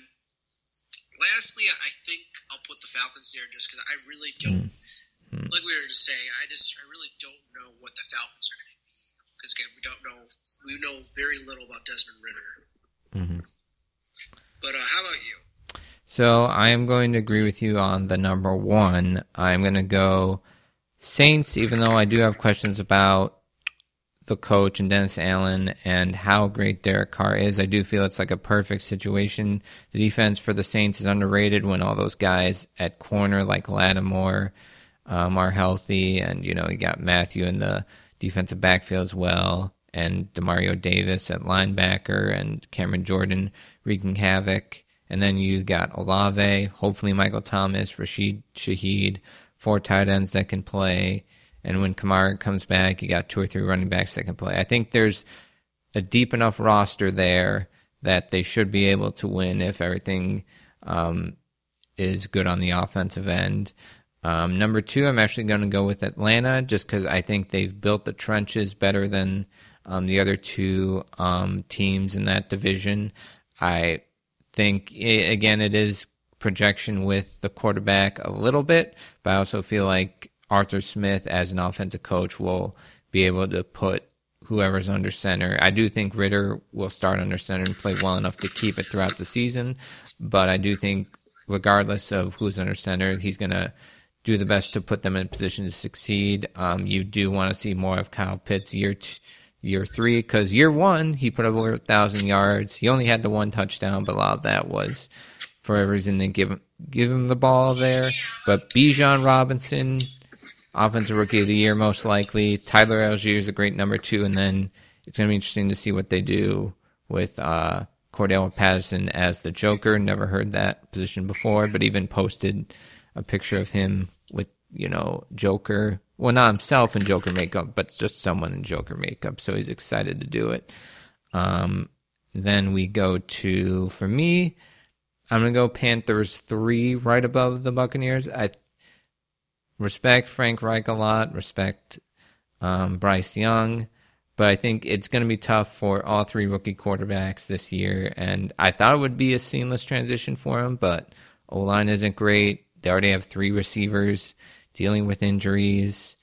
lastly, I think I'll put the Falcons there just because I really don't. Like we were just saying, I just I really don't know what the Falcons are going to because again, we don't know. We know very little about Desmond Ridder. But uh, how about you? So I am going to agree with you on the number one. I'm going to go Saints, even though I do have questions about the coach and Dennis Allen and how great Derek Carr is. I do feel it's like a perfect situation. The defense for the Saints is underrated when all those guys at corner like Lattimore um, are healthy, and you know you got Mathieu in the defensive backfield as well, and Demario Davis at linebacker, and Cameron Jordan wreaking havoc. And then you got Olave, hopefully Michael Thomas, Rashid Shaheed, four tight ends that can play. And when Kamara comes back, you got two or three running backs that can play. I think there's a deep enough roster there that they should be able to win if everything um, is good on the offensive end. Um, number two, I'm actually going to go with Atlanta just because I think they've built the trenches better than um, the other two um, teams in that division. I think, i again, it is projection with the quarterback a little bit, but I also feel like Arthur Smith, as an offensive coach, will be able to put whoever's under center. I do think Ridder will start under center and play well enough to keep it throughout the season, but I do think, regardless of who's under center, he's going to do the best to put them in a position to succeed. Um, you do want to see more of Kyle Pitts year t- year three because year one he put up over a thousand yards. He only had the one touchdown, but a lot of that was for a reason they give him give him the ball there. But Bijan Robinson, offensive rookie of the year most likely. Tyler Allgeier is a great number two, and then it's going to be interesting to see what they do with uh, Cordarrelle Patterson as the Joker. Never heard that position before, but even posted a picture of him with you know Joker. Well, not himself in Joker makeup, but just someone in Joker makeup. So he's excited to do it. Um, then we go to for me. I'm gonna go Panthers three, right above the Buccaneers. I respect Frank Reich a lot. Respect um, Bryce Young. But I think it's going to be tough for all three rookie quarterbacks this year. And I thought it would be a seamless transition for him, but O line isn't great. They already have three receivers dealing with injuries.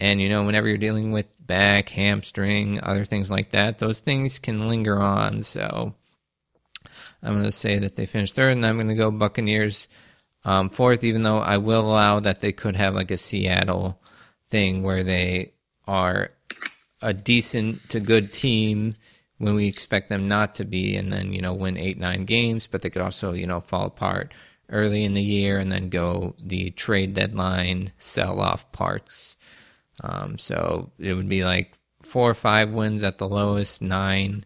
And, you know, whenever you're dealing with back, hamstring, other things like that, those things can linger on. So I'm going to say that they finished third, and I'm going to go Buccaneers um, fourth, even though I will allow that they could have like a Seattle thing where they are a decent to good team when we expect them not to be, and then, you know, win eight, nine games, but they could also, you know, fall apart early in the year and then go the trade deadline, sell off parts. Um, so it would be like four or five wins at the lowest, nine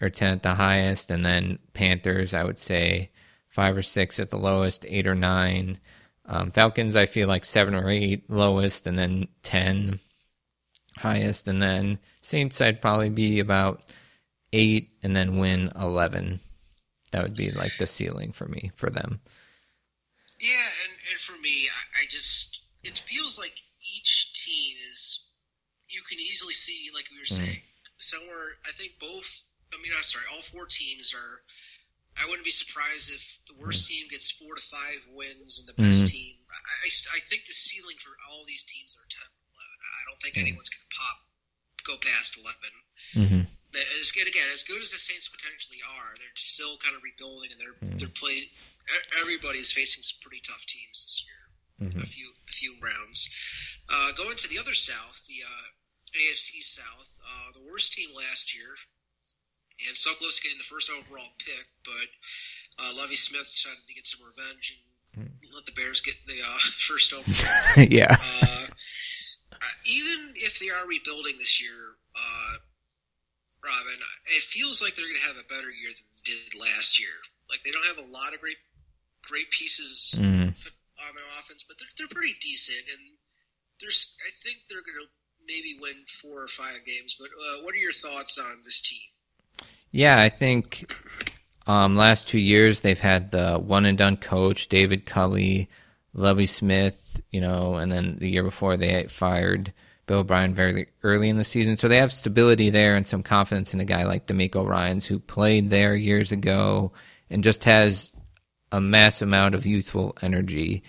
or 10 at the highest, and then Panthers, I would say five or six at the lowest, eight or nine. Um, Falcons, I feel like seven or eight lowest, and then 10 highest, and then Saints, I'd probably be about eight and then win 11. That would be like the ceiling for me, for them. Yeah, and, and for me, I, I just, it feels like each team is, you can easily see, like we were mm. saying, somewhere, I think both, I mean, I'm sorry, all four teams are, I wouldn't be surprised if the worst mm. team gets four to five wins and the best mm. team. I, I, I think the ceiling for all these teams are 10 11. I don't think anyone's going to pop, go past 11. Mm-hmm. As good again, as good as the Saints potentially are, they're still kind of rebuilding, and they're they're play. e- Everybody's facing some pretty tough teams this year. A few a few rounds. Uh, going to the other South, the uh, AFC South, uh, the worst team last year, and so close to getting the first overall pick, but uh, Lovie Smith decided to get some revenge and let the Bears get the uh, [laughs] first overall. [laughs] yeah. Uh, uh, even if they are rebuilding this year, uh, Robin, it feels like they're going to have a better year than they did last year. Like they don't have a lot of great, great pieces Mhm. on their offense, but they're they're pretty decent, and there's I think they're going to maybe win four or five games. But uh, what are your thoughts on this team? Yeah, I think um, last two years they've had the one and done coach David Culley, Lovie Smith, you know, and then the year before they fired Bill O'Brien very early in the season. So they have stability there and some confidence in a guy like DeMeco Ryans who played there years ago and just has a mass amount of youthful energy.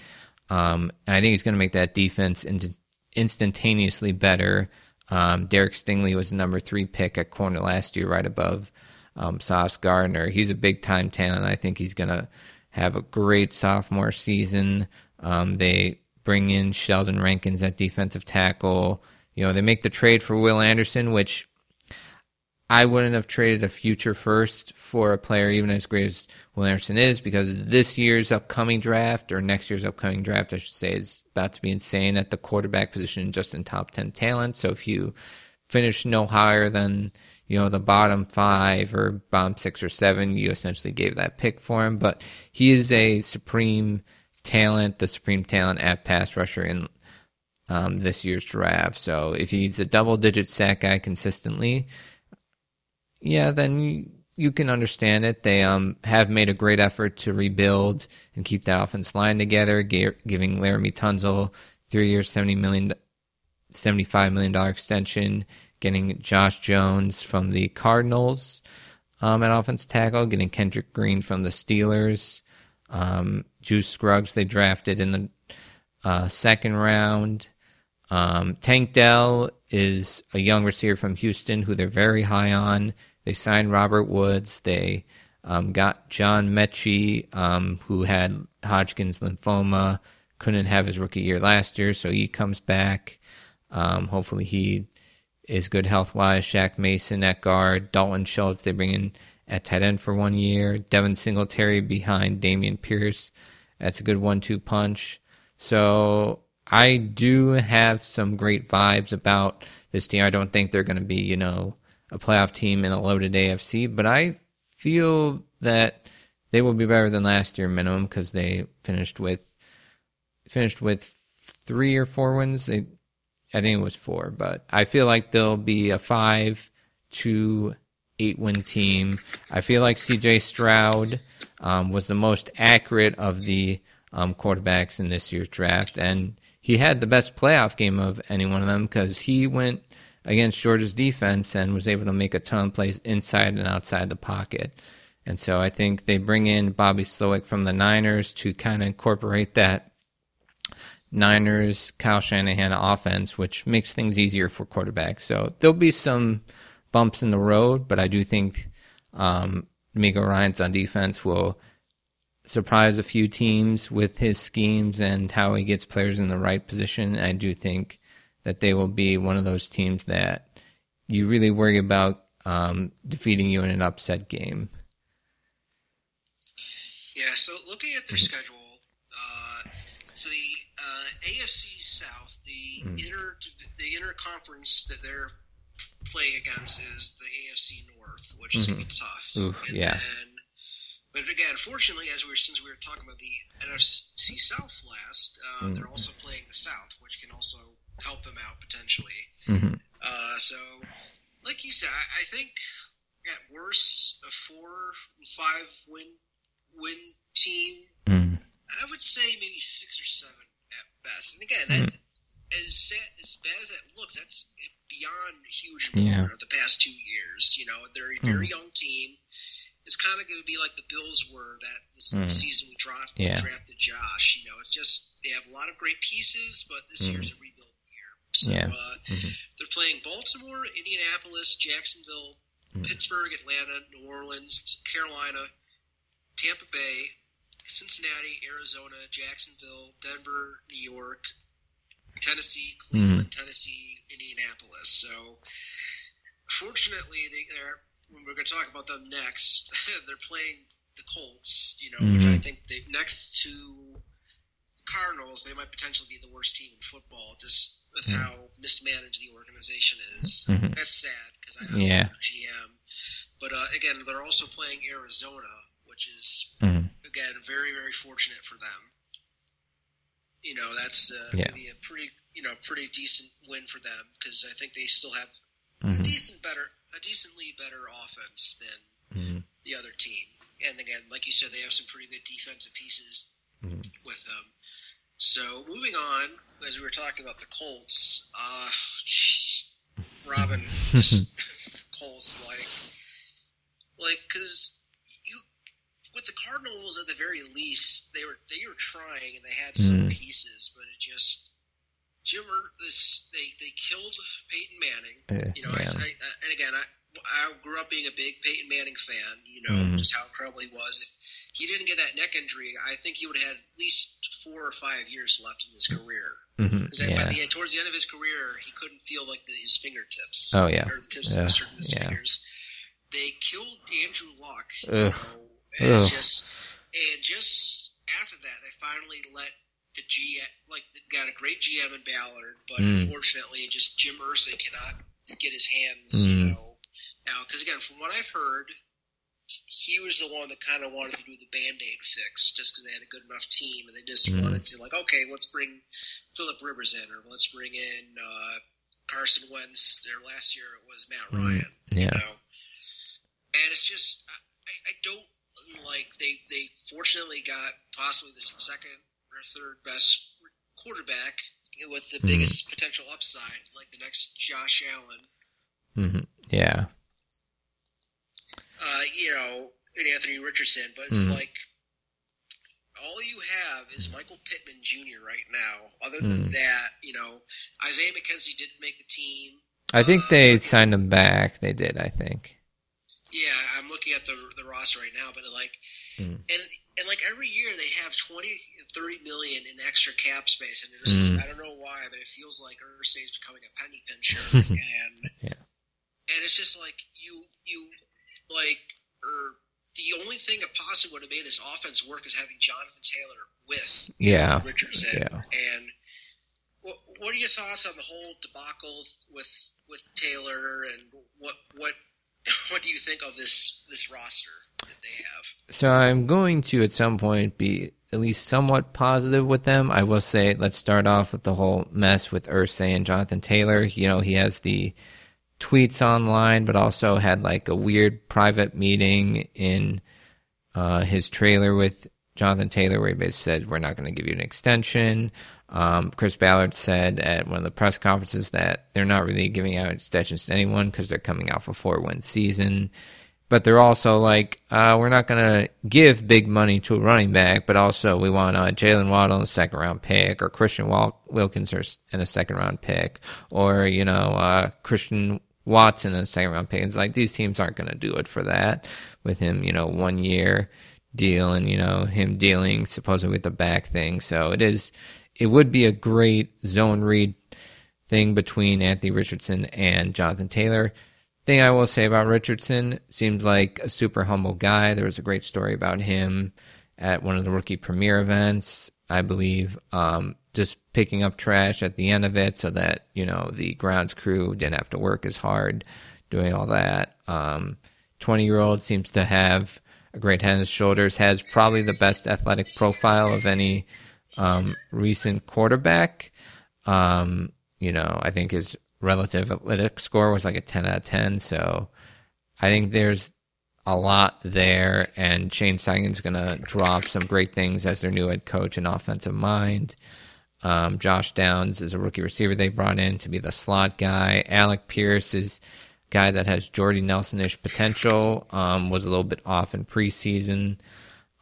Um, and I think he's going to make that defense into instantaneously better. Um, Derek Stingley was the number three pick at corner last year, right above um, Sauce Gardner. He's a big time talent. I think he's going to have a great sophomore season. Um, they bring in Sheldon Rankins at defensive tackle. You know, they make the trade for Will Anderson, which I wouldn't have traded a future first for a player even as great as Will Anderson is because this year's upcoming draft or next year's upcoming draft, I should say, is about to be insane at the quarterback position, just in top 10 talent. So if you finish no higher than, you know, the bottom five or bottom six or seven, you essentially gave that pick for him. But he is a supreme talent, the supreme talent at pass rusher in um, this year's draft. So if he's a double digit sack guy consistently, yeah, then you, you can understand it. They um, have made a great effort to rebuild and keep that offense line together, giving Laremy Tunsil three years, seventy million, seventy-five million dollar extension, getting Josh Jones from the Cardinals um, at offense tackle, getting Kendrick Green from the Steelers, um, Juice Scruggs they drafted in the uh, second round. Um, Tank Dell is a young receiver from Houston who they're very high on. They signed Robert Woods. They um, got John Metchie, um, who had Hodgkin's lymphoma, couldn't have his rookie year last year, so he comes back. Um, hopefully, he is good health wise. Shaq Mason at guard, Dalton Schultz they bring in at tight end for one year. Devin Singletary behind Dameon Pierce. That's a good one-two punch. So I do have some great vibes about this team. I don't think they're going to be, you know, a playoff team in a loaded AFC, but I feel that they will be better than last year minimum because they finished with finished with three or four wins. They, I think it was four, but I feel like they'll be a five to eight win team. I feel like C.J. Stroud um, was the most accurate of the um, quarterbacks in this year's draft, and he had the best playoff game of any one of them because he went against Georgia's defense and was able to make a ton of plays inside and outside the pocket. And so I think they bring in Bobby Slowik from the Niners to kind of incorporate that Niners Kyle Shanahan offense, which makes things easier for quarterbacks. So there'll be some bumps in the road, but I do think um, Miko Ryans on defense will surprise a few teams with his schemes and how he gets players in the right position. I do think that they will be one of those teams that you really worry about um, defeating you in an upset game. Yeah, so looking at their schedule, uh, so the uh, AFC South, the mm-hmm. inter the interconference that they're playing against is the AFC North, which is mm-hmm. going to be tough. Oof, yeah. Then, but again, fortunately, as we were since we were talking about the NFC South last, uh, mm-hmm. they're also playing the South, which can also help them out potentially. Mm-hmm. Uh, so, like you said, I, I, think at worst a four five win win team. Mm. I would say maybe six or seven at best. And again, that mm. as sad, as bad as that looks, that's beyond huge yeah. the past two years. You know, they're a very mm. young team. It's kind of going to be like the Bills were that this mm. season we drafted, yeah. drafted Josh. You know, it's just they have a lot of great pieces, but this mm. year's a rebuild year. so yeah. uh, mm-hmm. they're playing Baltimore, Indianapolis, Jacksonville, mm-hmm. Pittsburgh, Atlanta, New Orleans, Carolina, Tampa Bay, Cincinnati, Arizona, Jacksonville, Denver, New York, Tennessee, Cleveland, mm-hmm. Tennessee, Indianapolis. So, fortunately, they, are when we're going to talk about them next, [laughs] they're playing the Colts. You know, mm-hmm. which I think they next to Cardinals, they might potentially be the worst team in football. Just with mm. how mismanaged the organization is. Mm-hmm. That's sad because I yeah. GM. But uh, again, they're also playing Arizona, which is mm. again very very fortunate for them. You know that's uh, Yeah. maybe a pretty you know pretty decent win for them because I think they still have a Mhm. decent better a decently better offense than Mhm. the other team. And again, like you said, they have some pretty good defensive pieces Mhm. with them. So moving on, as we were talking about the Colts, uh, geez, [laughs] Robin, [laughs] Colts like, like because with the Cardinals at the very least they were they were trying and they had some Mhm. pieces, but it just Jim this they they killed Peyton Manning. Uh, You know, yeah. I, I, and again, I, I grew up being a big Peyton Manning fan. You know, Mhm. just how incredible he was. If he didn't get that neck injury, I think he would have had at least four or five years left in his career. Mhm. Because by yeah. the end, towards the end of his career, he couldn't feel like the, his fingertips. Oh, yeah. or the tips Yeah, of certain yeah. fingers. They killed Andrew Luck. You know, and it's just and just after that, they finally let the GM like they got a great GM in Ballard, but Mm. unfortunately, just Jim Irsay cannot get his hands. You Mm. know, now because again, from what I've heard, he was the one that kind of wanted to do the band aid fix, just because they had a good enough team, and they just Mm. wanted to like, okay, let's bring Philip Rivers in, or let's bring in uh, Carson Wentz. Their last year it was Matt Mm. Ryan. Yeah. You know? And it's just I, I- I don't like they they fortunately got possibly the second or third best quarterback with the Mhm. biggest potential upside, like the next Josh Allen. Mm-hmm. Yeah. Uh, you know, and Anthony Richardson, but it's Mhm. like all you have is Michael Pittman Jr. right now. Other than Mhm. that, you know, Isaiah McKenzie didn't make the team. I think Uh, they signed him back. They did. I think. Yeah, I'm looking at the the roster right now, but like, Mm. and and like every year they have 20, 30 million in extra cap space, and it just, Mm. I don't know why, but it feels like Irsay is becoming a penny pincher, [laughs] and Yeah. and it's just like you you like or the only thing that possibly would have made this offense work is having Jonathan Taylor with Yeah. Richardson, Yeah. and. What, what are your thoughts on the whole debacle with with Taylor, and what what [laughs] what do you think of this this roster that they have? So I'm going to at some point be at least somewhat positive with them. I will say, let's start off with the whole mess with Irsay and Jonathan Taylor. You know, he has the tweets online, but also had like a weird private meeting in uh, his trailer with Jonathan Taylor, where he basically said, "We're not going to give you an extension." Um, Chris Ballard said at one of the press conferences that they're not really giving out extensions to anyone because they're coming off a four-win season but they're also like, uh, we're not going to give big money to a running back, but also we want uh, Jaylen Waddle in a second round pick, or Christian Wal- Wilkins in a second round pick, or you know uh, Christian Watson in a second round pick. It's like these teams aren't going to do it for that with him, you know, one year deal and you know him dealing supposedly with the back thing. So it is, it would be a great zone read thing between Anthony Richardson and Jonathan Taylor. Thing I will say about Richardson seemed like a super humble guy. There was a great story about him at one of the rookie premiere events, I believe. Um, just picking up trash at the end of it so that you know the grounds crew didn't have to work as hard doing all that. Um, 20 year old seems to have a great head his shoulders, has probably the best athletic profile of any um, recent quarterback. Um, you know, I think his relative athletic score was like a 10 out of 10. So I think there's a lot there, and Shane Steichen's going to drop some great things as their new head coach and offensive mind. Um, Josh Downs is a rookie receiver they brought in to be the slot guy. Alec Pierce is guy that has Jordy Nelson-ish potential. Um, was a little bit off in preseason.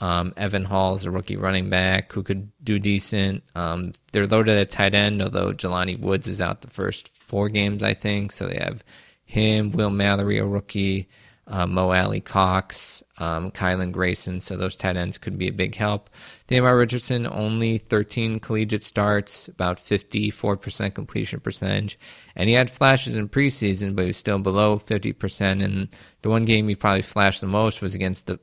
Um, Evan Hull is a rookie running back who could do decent. Um, they're loaded at tight end, although Jelani Woods is out the first four games, I think. So they have him, Will Mallory, a rookie, uh, Mo Alie-Cox, um, Kylen Granson. So those tight ends could be a big help. Damar Richardson, only 13 collegiate starts, about 54% completion percentage. And he had flashes in preseason, but he was still below 50%. And the one game he probably flashed the most was against the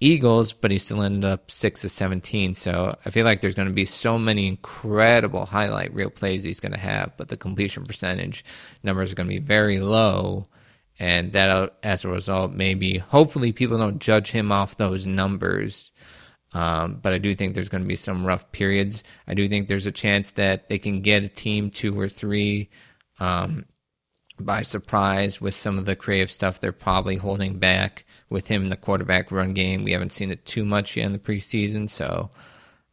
Eagles, but he still ended up 6 of 17. So I feel like there's going to be so many incredible highlight reel plays he's going to have, but the completion percentage numbers are going to be very low. And that, uh, as a result, maybe hopefully people don't judge him off those numbers Um, but I do think there's going to be some rough periods. I do think there's a chance that they can get a team two or three um, by surprise with some of the creative stuff they're probably holding back with him in the quarterback run game. We haven't seen it too much yet in the preseason, so.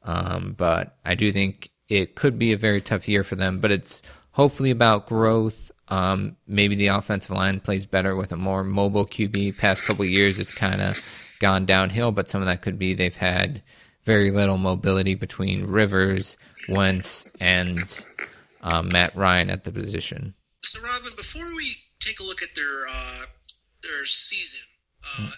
Um, but I do think it could be a very tough year for them. But it's hopefully about growth. Um, maybe the offensive line plays better with a more mobile QB. Past couple years, it's kind of gone downhill, but some of that could be they've had very little mobility between Rivers, Wentz, and um, Matt Ryan at the position. So, Robin, before we take a look at their uh, their season, uh, mm.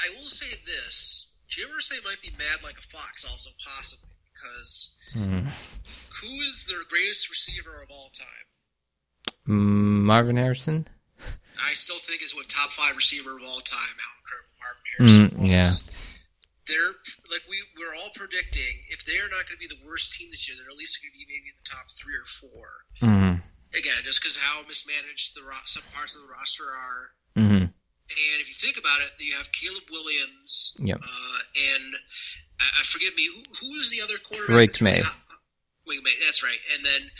I, will say this: Jim Irsay might be mad like a fox, also possibly because mm. who is their greatest receiver of all time? Mm, Marvin Harrison. I still think is one top five receiver of all time. How incredible Marvin Harrison mm, was. Yeah. They're like we we're all predicting if they're not going to be the worst team this year, they're at least going to be maybe in the top three or 4 mm-hmm. Again, just because how mismanaged the ro- some parts of the roster are. Mm-hmm. And if you think about it, you have Caleb Williams, yep. uh, and uh, forgive me, who, who was the other quarterback? Drake Maye. Wait, May. that's right. And then,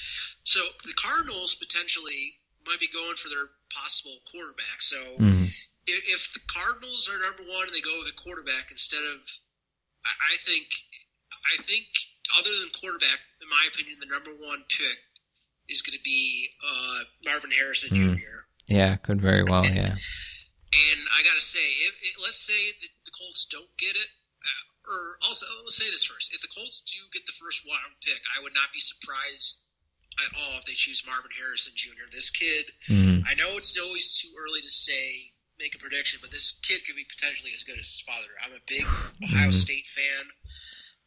so the Cardinals potentially might be going for their possible quarterback. So mm-hmm. if, if, the Cardinals are number one and they go with a quarterback instead of, I, I think, I think other than quarterback, in my opinion, the number one pick is going to be uh, Marvin Harrison mm. Jr. Yeah, could very well. Yeah. And I got to say, if, if, let's say that the Colts don't get it, uh, or also let's say this first: if the Colts do get the first round pick, I would not be surprised at all if they choose Marvin Harrison Jr. This kid, mm-hmm. I know it's always too early to say, make a prediction, but this kid could be potentially as good as his father. I'm a big Ohio mm-hmm. State fan,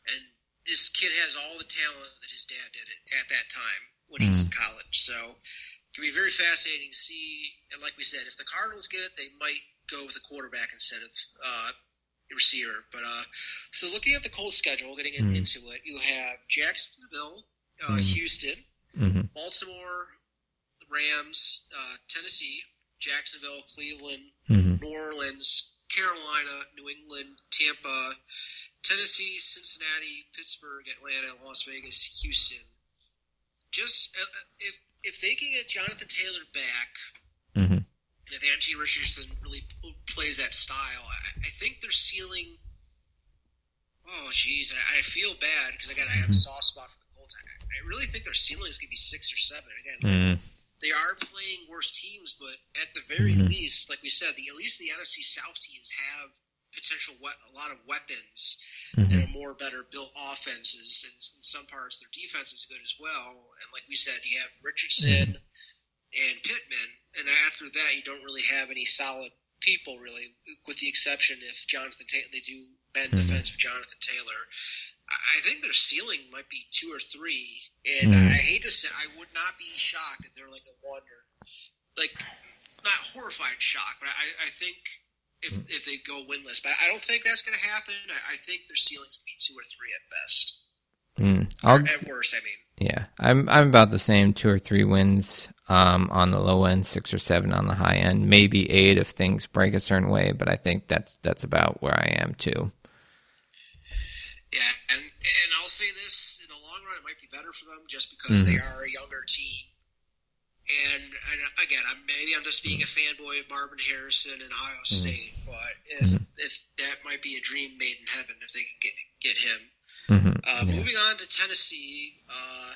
and this kid has all the talent that his dad did at that time when he mm-hmm. was in college. So can be very fascinating to see. And like we said, if the Cardinals get it, they might go with a quarterback instead of uh, receiver. But uh, so looking at the Colts schedule, getting mm-hmm. into it, you have Jacksonville, uh, mm-hmm. Houston, mm-hmm. Baltimore, Rams, uh, Tennessee, Jacksonville, Cleveland, mm-hmm. New Orleans, Carolina, New England, Tampa, Tennessee, Cincinnati, Pittsburgh, Atlanta, Las Vegas, Houston. Just uh, uh if if they can get Jonathan Taylor back, mm-hmm. and if Anthony Richardson really plays that style, I, I think their ceiling. Oh, geez, I, I feel bad because again, I have a mm-hmm. soft spot for the Colts. I really think their ceiling is going to be six or seven. Again, mm. they are playing worse teams, but at the very mm-hmm. least, like we said, the at least the NFC South teams have potential we- a lot of weapons mm-hmm. and more better built offenses. And in some parts, their defense is good as well. And like we said, you have Richardson mm-hmm. and Pittman, and after that, you don't really have any solid people really, with the exception if Jonathan Taylor they do bend mm-hmm. defense with Jonathan Taylor. I think their ceiling might be two or three, and mm. I hate to say, I would not be shocked if they're like a one or like not horrified shock, but I, I think if mm. if they go winless, but I don't think that's going to happen. I, I, think their ceiling's going to be two or three at best. Mm. at worst, I mean. Yeah, I'm I'm about the same, two or three wins um, on the low end, six or seven on the high end, maybe eight if things break a certain way. But I think that's that's about where I am too. Yeah, and and I'll say this: in the long run, it might be better for them just because mm-hmm. they are a younger team. And, and again, I'm, maybe I'm just being a fanboy of Marvin Harrison and Ohio mm-hmm. State, but if mm-hmm. if that might be a dream made in heaven if they can get get him. Mm-hmm. Uh, yeah. Moving on to Tennessee, uh,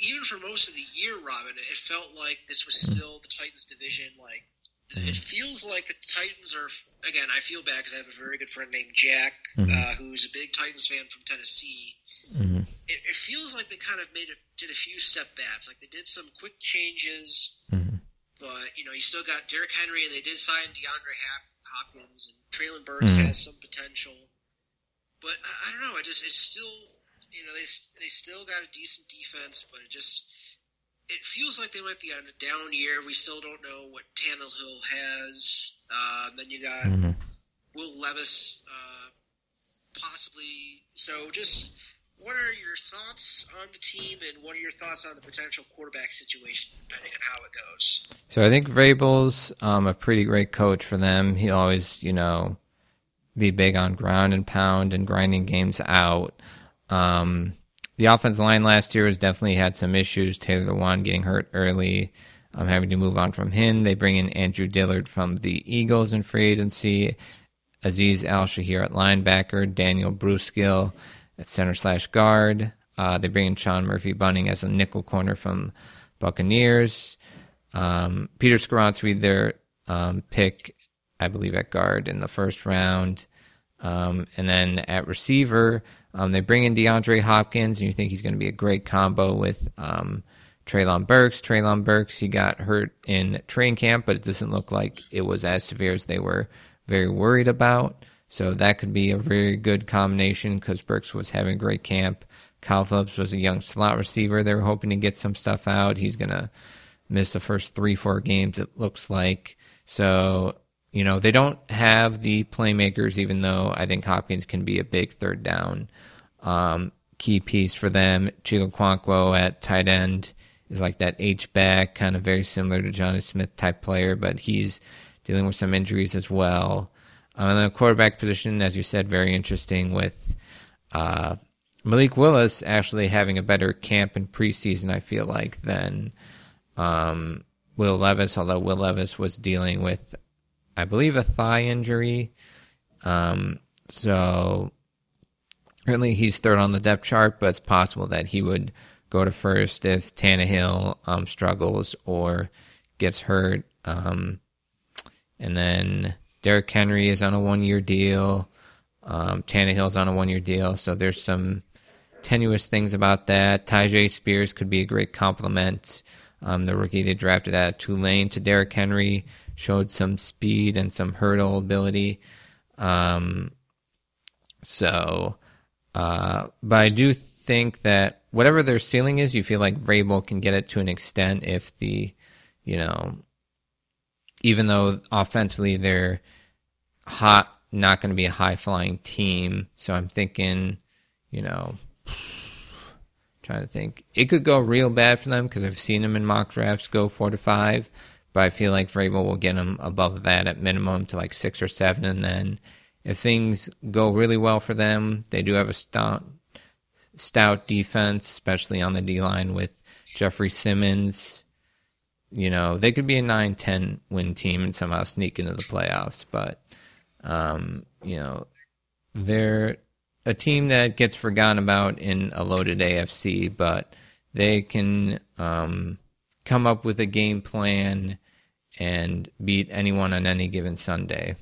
even for most of the year, Robin, it felt like this was mm-hmm. still the Titans' division. Like mm-hmm. it feels like the Titans are. Again, I feel bad because I have a very good friend named Jack, mm-hmm. uh, who's a big Titans fan from Tennessee. It, it, feels like they kind of made a, did a few step backs. Like they did some quick changes, mm-hmm. but you know you still got Derrick Henry, and they did sign DeAndre Hopkins, and Treylon Burks mm-hmm. has some potential. But I, I don't know. I just it's still you know they they still got a decent defense, but it just it feels like they might be on a down year. We still don't know what Tannehill has. Uh, then you got mm-hmm. Will Levis, uh, possibly. So, just what are your thoughts on the team, and what are your thoughts on the potential quarterback situation, depending on how it goes? So, I think Vrabel's um, a pretty great coach for them. He always, you know, be big on ground and pound and grinding games out. Um, the offensive line last year has definitely had some issues. Taylor Lewan getting hurt early, um, having to move on from him. They bring in Andre Dillard from the Eagles in free agency, Aziz Al-Shaair at linebacker, Daniel Brunskill at center slash guard. Uh, they bring in Sean Murphy-Bunting as a nickel corner from Buccaneers. Um, Peter Skoronski, their um, pick, I believe, at guard in the first round. Um, and then at receiver, um, they bring in DeAndre Hopkins, and you think he's going to be a great combo with um, Treylon Burks. Treylon Burks, he got hurt in training camp, but it doesn't look like it was as severe as they were very worried about. So that could be a very good combination because Burks was having a great camp. Kyle Phillips was a young slot receiver. They were hoping to get some stuff out. He's going to miss the first three, four games, it looks like. So, you know, they don't have the playmakers, even though I think Hopkins can be a big third down um, key piece for them. Chig Okonkwo at tight end is like that H back, kind of very similar to Jonnu Smith type player, but he's dealing with some injuries as well. Um, and the quarterback position, as you said, very interesting with uh, Malik Willis actually having a better camp in preseason, I feel like, than um, Will Levis, although Will Levis was dealing with, I believe, a thigh injury. Um, so currently he's third on the depth chart, but it's possible that he would go to first if Tannehill um, struggles or gets hurt. Um, and then Derrick Henry is on a one year deal. Um, Tannehill's on a one year deal. So there's some tenuous things about that. Tyjae Spears could be a great complement. Um, the rookie they drafted at Tulane to Derrick Henry showed some speed and some hurdle ability. Um, so, uh, but I do think that whatever their ceiling is, you feel like Vrabel can get it to an extent if the, you know, even though offensively they're hot, not going to be a high flying team. So I'm thinking, you know, trying to think. It could go real bad for them because I've seen them in mock drafts go four to five, but I feel like Vrabel will get them above that at minimum to like six or seven, and then if things go really well for them, they do have a stout, stout defense, especially on the D line with Jeffrey Simmons. You know, they could be a 9 10 win team and somehow sneak into the playoffs, but, um, you know, they're a team that gets forgotten about in a loaded AFC, but they can um, come up with a game plan and beat anyone on any given Sunday.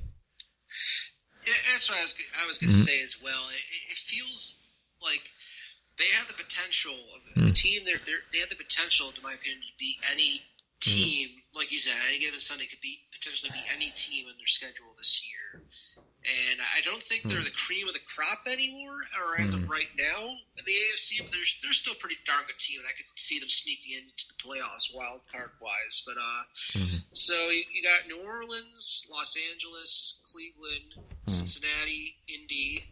Yeah, that's what I was, I was going to mm-hmm. say as well. It, it, feels like they have the potential of mm-hmm. the team. They're, they're, they have the potential, to my opinion, to beat any. Team. Mm-hmm. Like you said, any given Sunday could beat potentially beat any team in their schedule this year and I don't think they're hmm. the cream of the crop anymore, or as mm. of hmm. right now in the AFC. But they're they're still a pretty darn good team, and I could see them sneaking into the playoffs wild card wise. But uh, mm-hmm. so you, you, got New Orleans, Los Angeles, Cleveland, mm. Cincinnati, Indy,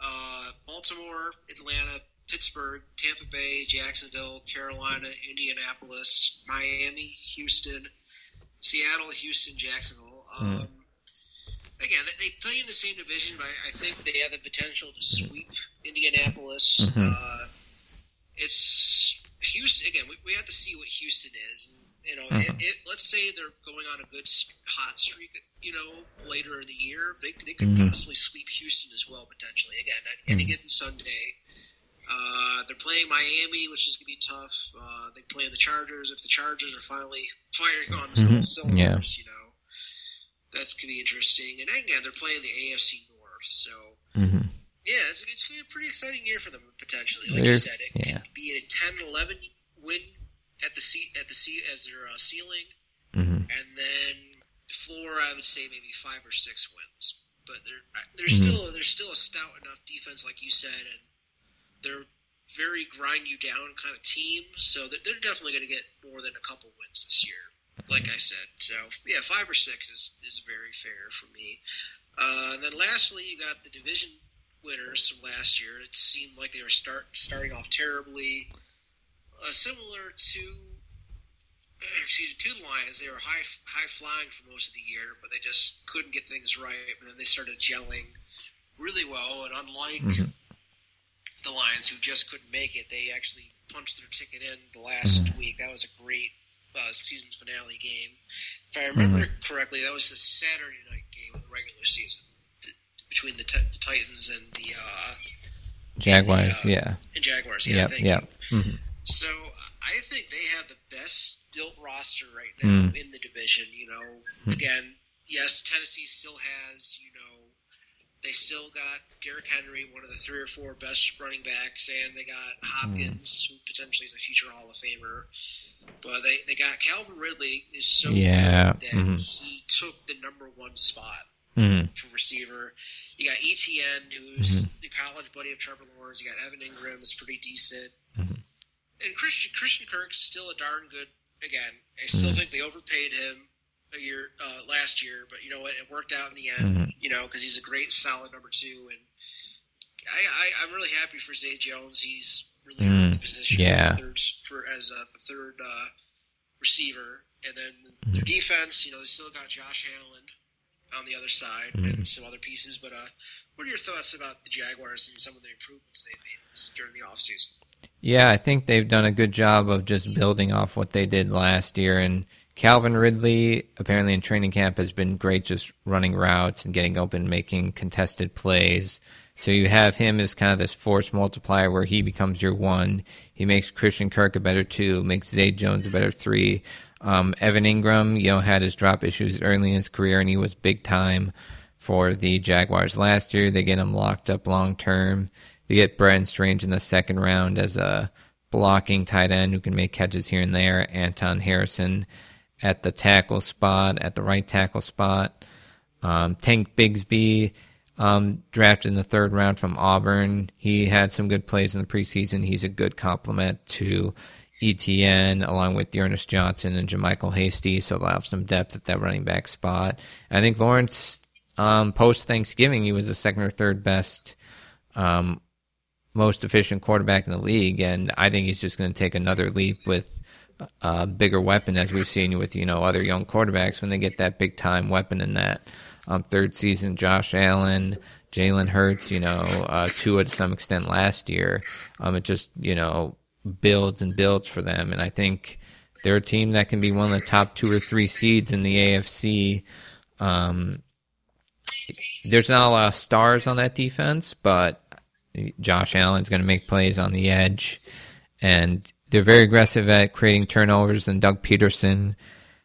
uh, Baltimore, Atlanta, Pittsburgh, Tampa Bay, Jacksonville, Carolina, Indianapolis, Miami, Houston, Seattle, Houston, Jacksonville. Hmm. Um, again, they play in the same division, but I think they have the potential to sweep. Indianapolis. Mm-hmm. Uh, it's Houston again. We, we, have to see what Houston is. And, you know, mm-hmm. it, it, let's say they're going on a good hot streak. You know, later in the year, they they could mm-hmm. possibly sweep Houston as well potentially. Again, any mm-hmm. given Sunday. Uh, they're playing Miami, which is going to be tough. Uh, they play the Chargers. If the Chargers are finally [laughs] firing on cylinders, yeah. you know, that's gonna be interesting. And again, they're playing the AFC North, so mm-hmm. yeah, it's, it's gonna be a pretty exciting year for them potentially. Like There's, you said, it yeah. could be a 10-11 win at the seat at the seat as their uh, ceiling, mm-hmm. and then floor I would say maybe five or six wins. But they're they're mm-hmm. still they're still a stout enough defense, like you said, and they're very grind you down kind of team. So they're, they're definitely going to get more than a couple wins this year like I said. So yeah, five or six is is very fair for me. Uh, and then lastly, you got the division winners from last year. It seemed like they were start starting off terribly, uh, similar to [clears throat] excuse me, to the Lions. They were high high flying for most of the year, but they just couldn't get things right. And then they started gelling really well. And unlike mm-hmm. The Lions, who just couldn't make it, they actually punched their ticket in the last mm-hmm. week. That was a great uh, season's finale game. If I remember mm-hmm. correctly, that was the Saturday night game of the regular season between the, t- the Titans and the uh, Jaguars. And the, uh, yeah, and Jaguars. Yeah, yep, yep. Mm-hmm. So I think they have the best built roster right now mm. in the division. You know, mm. again, yes, Tennessee still has you know they still got Derrick Henry, one of the three or four best running backs, and they got Hopkins, mm. who potentially is a future Hall of Famer. But they, they got Calvin Ridley is so yeah. good that mm-hmm. he took the number one spot mm-hmm. for receiver. You got ETN, who's mm-hmm. the college buddy of Trevor Lawrence. You got Evan Engram, is pretty decent. Mm-hmm. And Christian Christian Kirk's still a darn good. Again, I still Mm-hmm. think they overpaid him a year uh, last year, but you know what? It worked out in the end. Mhm. You know, because he's a great, solid number two, and I, I I'm really happy for Zay Jones. He's really Mm, the position yeah. for, for as a, the third uh, receiver, and then Mm-hmm. their defense. You know, they still got Josh Allen on the other side Mhm. and some other pieces. But uh, what are your thoughts about the Jaguars and some of the improvements they've made this, during the offseason? Yeah, I think they've done a good job of just building off what they did last year. And Calvin Ridley, apparently in training camp, has been great just running routes and getting open, making contested plays. So you have him as kind of this force multiplier where he becomes your one. He makes Christian Kirk a better two, makes Zay Jones a better three. Um, Evan Engram, you know, had his drop issues early in his career, and he was big time for the Jaguars last year. They get him locked up long term. They get Brenton Strange in the second round as a blocking tight end who can make catches here and there. Anton Harrison at the tackle spot, at the right tackle spot. Um, Tank Bigsby, um, drafted in the third round from Auburn. He had some good plays in the preseason. He's a good complement to ETN, along with D'Ernest Johnson and JaMycal Hasty, so they'll have some depth at that running back spot. I think Lawrence, um, post Thanksgiving, he was the second or third best, um, most efficient quarterback in the league, and I think he's just going to take another leap with a bigger weapon, as we've seen with you know other young quarterbacks when they get that big time weapon in that um, third season. Josh Allen, Jalen Hurts, you know, uh, Tua to some extent last year. Um, it just you know builds and builds for them, and I think they're a team that can be one of the top two or three seeds in the AFC. Um, there's not a lot of stars on that defense, but Josh Allen's going to make plays on the edge, and they're very aggressive at creating turnovers. And Doug Pederson,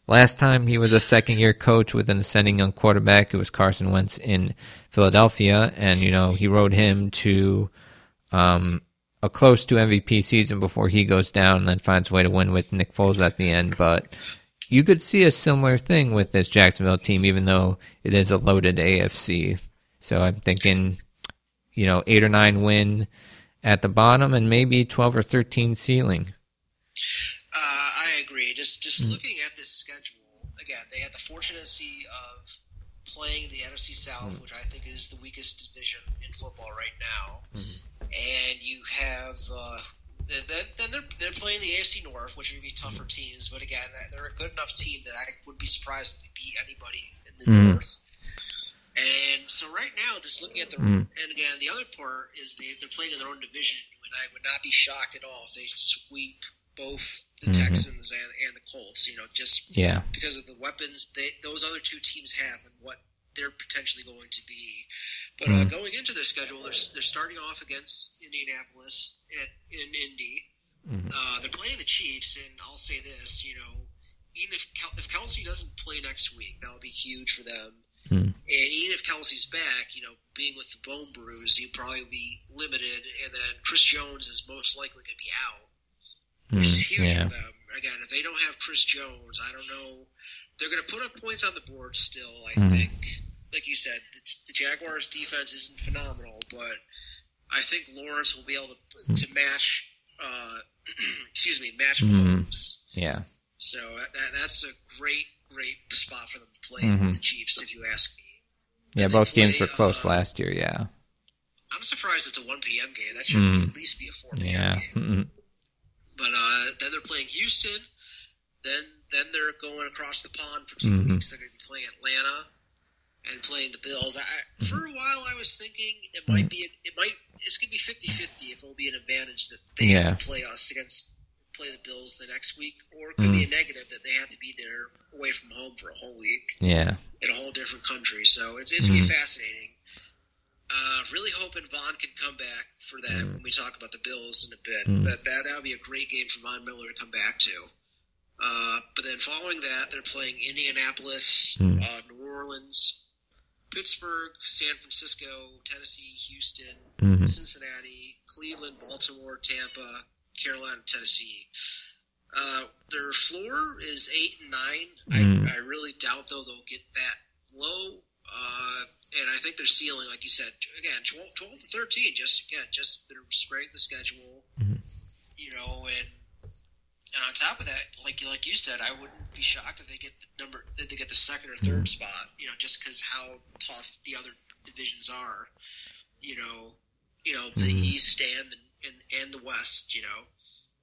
last time he was a second year coach with an ascending young quarterback, it was Carson Wentz in Philadelphia, and you know he rode him to um, a close to MVP season before he goes down and then finds a way to win with Nick Foles at the end. But you could see a similar thing with this Jacksonville team, even though it is a loaded AFC. So I'm thinking, you know, eight or nine win at the bottom and maybe 12 or 13 ceiling. Uh, I agree. Just just looking at this schedule again, they had the fortunacy of playing the NFC South, which I think is the weakest division in football right now, and you have. Uh, then, then they're they're playing the AFC North, which would be tougher teams. But again, they're a good enough team that I would be surprised if they beat anybody in the Mm. North. And so right now, just looking at the Mm. and again, the other part is they they're playing in their own division, and I would not be shocked at all if they sweep both the Mhm. Texans and, and the Colts. You know, just Yeah. because of the weapons they those other two teams have and what they're potentially going to be. But uh, Mm. going into their schedule, they're they're starting off against Indianapolis at, in Indy. Mhm. Uh, they're playing the Chiefs, and I'll say this: you know, even if Kel- if Kelce doesn't play next week, that'll be huge for them. Mm. And even if Kelce's back, you know, being with the bone bruise, he'll probably be limited. And then Chris Jones is most likely going to be out, which is Mm. huge Yeah. for them. Again, if they don't have Chris Jones, I don't know. They're going to put up points on the board still, I Mhm. think. Like you said, the, the Jaguars' defense isn't phenomenal, but I think Lawrence will be able to, to match, uh, [clears throat] excuse me, match. Mahomes. Yeah. So that, that's a great, great spot for them to play Mhm. the Chiefs, if you ask me. Yeah, both games were close uh, last year, yeah. I'm surprised it's a 1 p.m. game. That should Mm. at least be a 4 p.m. Yeah. game. [laughs] Mm-mm. But uh, then they're playing Houston. then then they're going across the pond for 2 Mhm. weeks. They're going to be playing Atlanta and playing the Bills. I, Mm-hmm. for a while, I was thinking it might be it might it's going to be 50-50 if it'll be an advantage that they Yeah. have to play us against play the Bills the next week, or it could be a Mm. negative that they have to be there away from home for a whole week Yeah. in a whole different country. So it's, it's going Mm-hmm. to be fascinating. Uh, really hoping Von can come back for that Mm-hmm. when we talk about the Bills in a bit. Mm. That that that would be a great game for Von Miller to come back to. Uh, but then following that, they're playing Indianapolis, Mm. uh, New Orleans, Pittsburgh, San Francisco, Tennessee, Houston, hmm Cincinnati, Cleveland, Baltimore, Tampa, Carolina, Tennessee. Uh, their floor is eight and 9 Mm. I, I really doubt though they'll get that low. Uh, and I think their ceiling, like you said, again, 12, 12 to thirteen. Just again, just their strength of schedule. Mhm. You know, and and on top of that, like you like you said, I wouldn't be shocked if they get the number if they get the second or 3rd spot. You know, just because how tough the other divisions are. You know, you know the Mhm. East and the and, and the West. You know,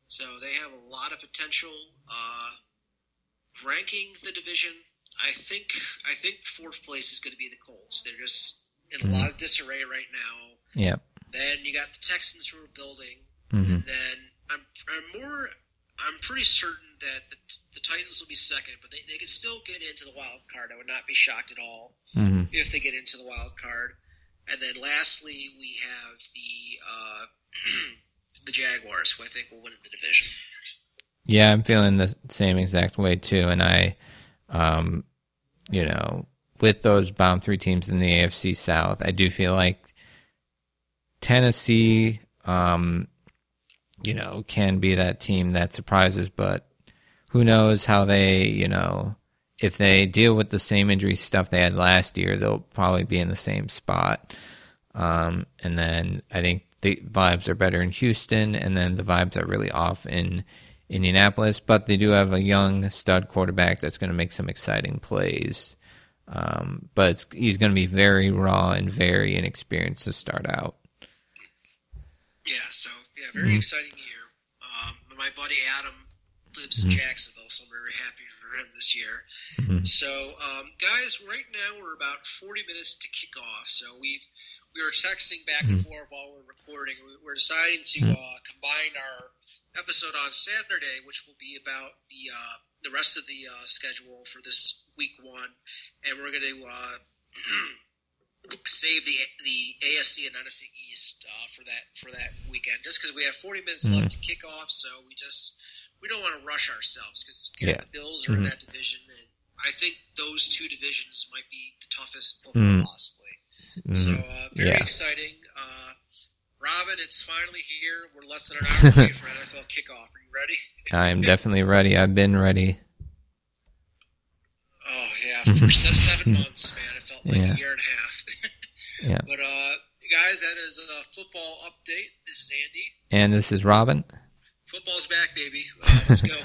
so they have a lot of potential. Uh, ranking the division, I think I think fourth place is going to be the Colts. They're just in a Mhm. lot of disarray right now. Yep. Then you got the Texans who are building. hmm And then I'm, I'm more I'm pretty certain that the, the Titans will be second, but they, they could still get into the wild card. I would not be shocked at all hmm if they get into the wild card. And then lastly, we have the uh, [clears throat] the Jaguars, who I think will win the division. Yeah, I'm feeling the same exact way too. And I, um, you know, with those bottom three teams in the AFC South, I do feel like Tennessee, um, you know, can be that team that surprises, but who knows how they, you know, if they deal with the same injury stuff they had last year, they'll probably be in the same spot. Um, and then I think the vibes are better in Houston, and then the vibes are really off in Indianapolis. But they do have a young stud quarterback that's going to make some exciting plays. Um, but it's, he's going to be very raw and very inexperienced to start out. Yeah, so yeah, very Mhm. exciting year. Um, my buddy Adam lives in Mhm. Jacksonville, so I'm very happy for him this year. Mhm. So, um, guys, right now we're about 40 minutes to kick off. So we we were texting back and Mhm. forth while we're recording. We- We're deciding to Mhm. uh, combine our episode on Saturday, which will be about the uh, the rest of the uh, schedule for this week one, and we're going to uh, [clears throat] save the the AFC and NFC East uh, for that for that weekend, just because we have 40 minutes left to kick off. So we just we don't want to rush ourselves because Yeah. the Bills are in Mhm. that division, and I think those two divisions might be the toughest football Mhm. Possibly. So Mhm. uh, very Yeah. exciting. Uh, Robin, it's finally here. We're less than an hour away [laughs] from NFL kickoff. Are you ready? I'm definitely ready. I've been ready. Oh yeah, for [laughs] seven months, man. It felt like Yeah. a year and a half. [laughs] Yeah. But uh, guys, that is a football update. This is Andy. And this is Robin. Football's back, baby. Uh, let's go.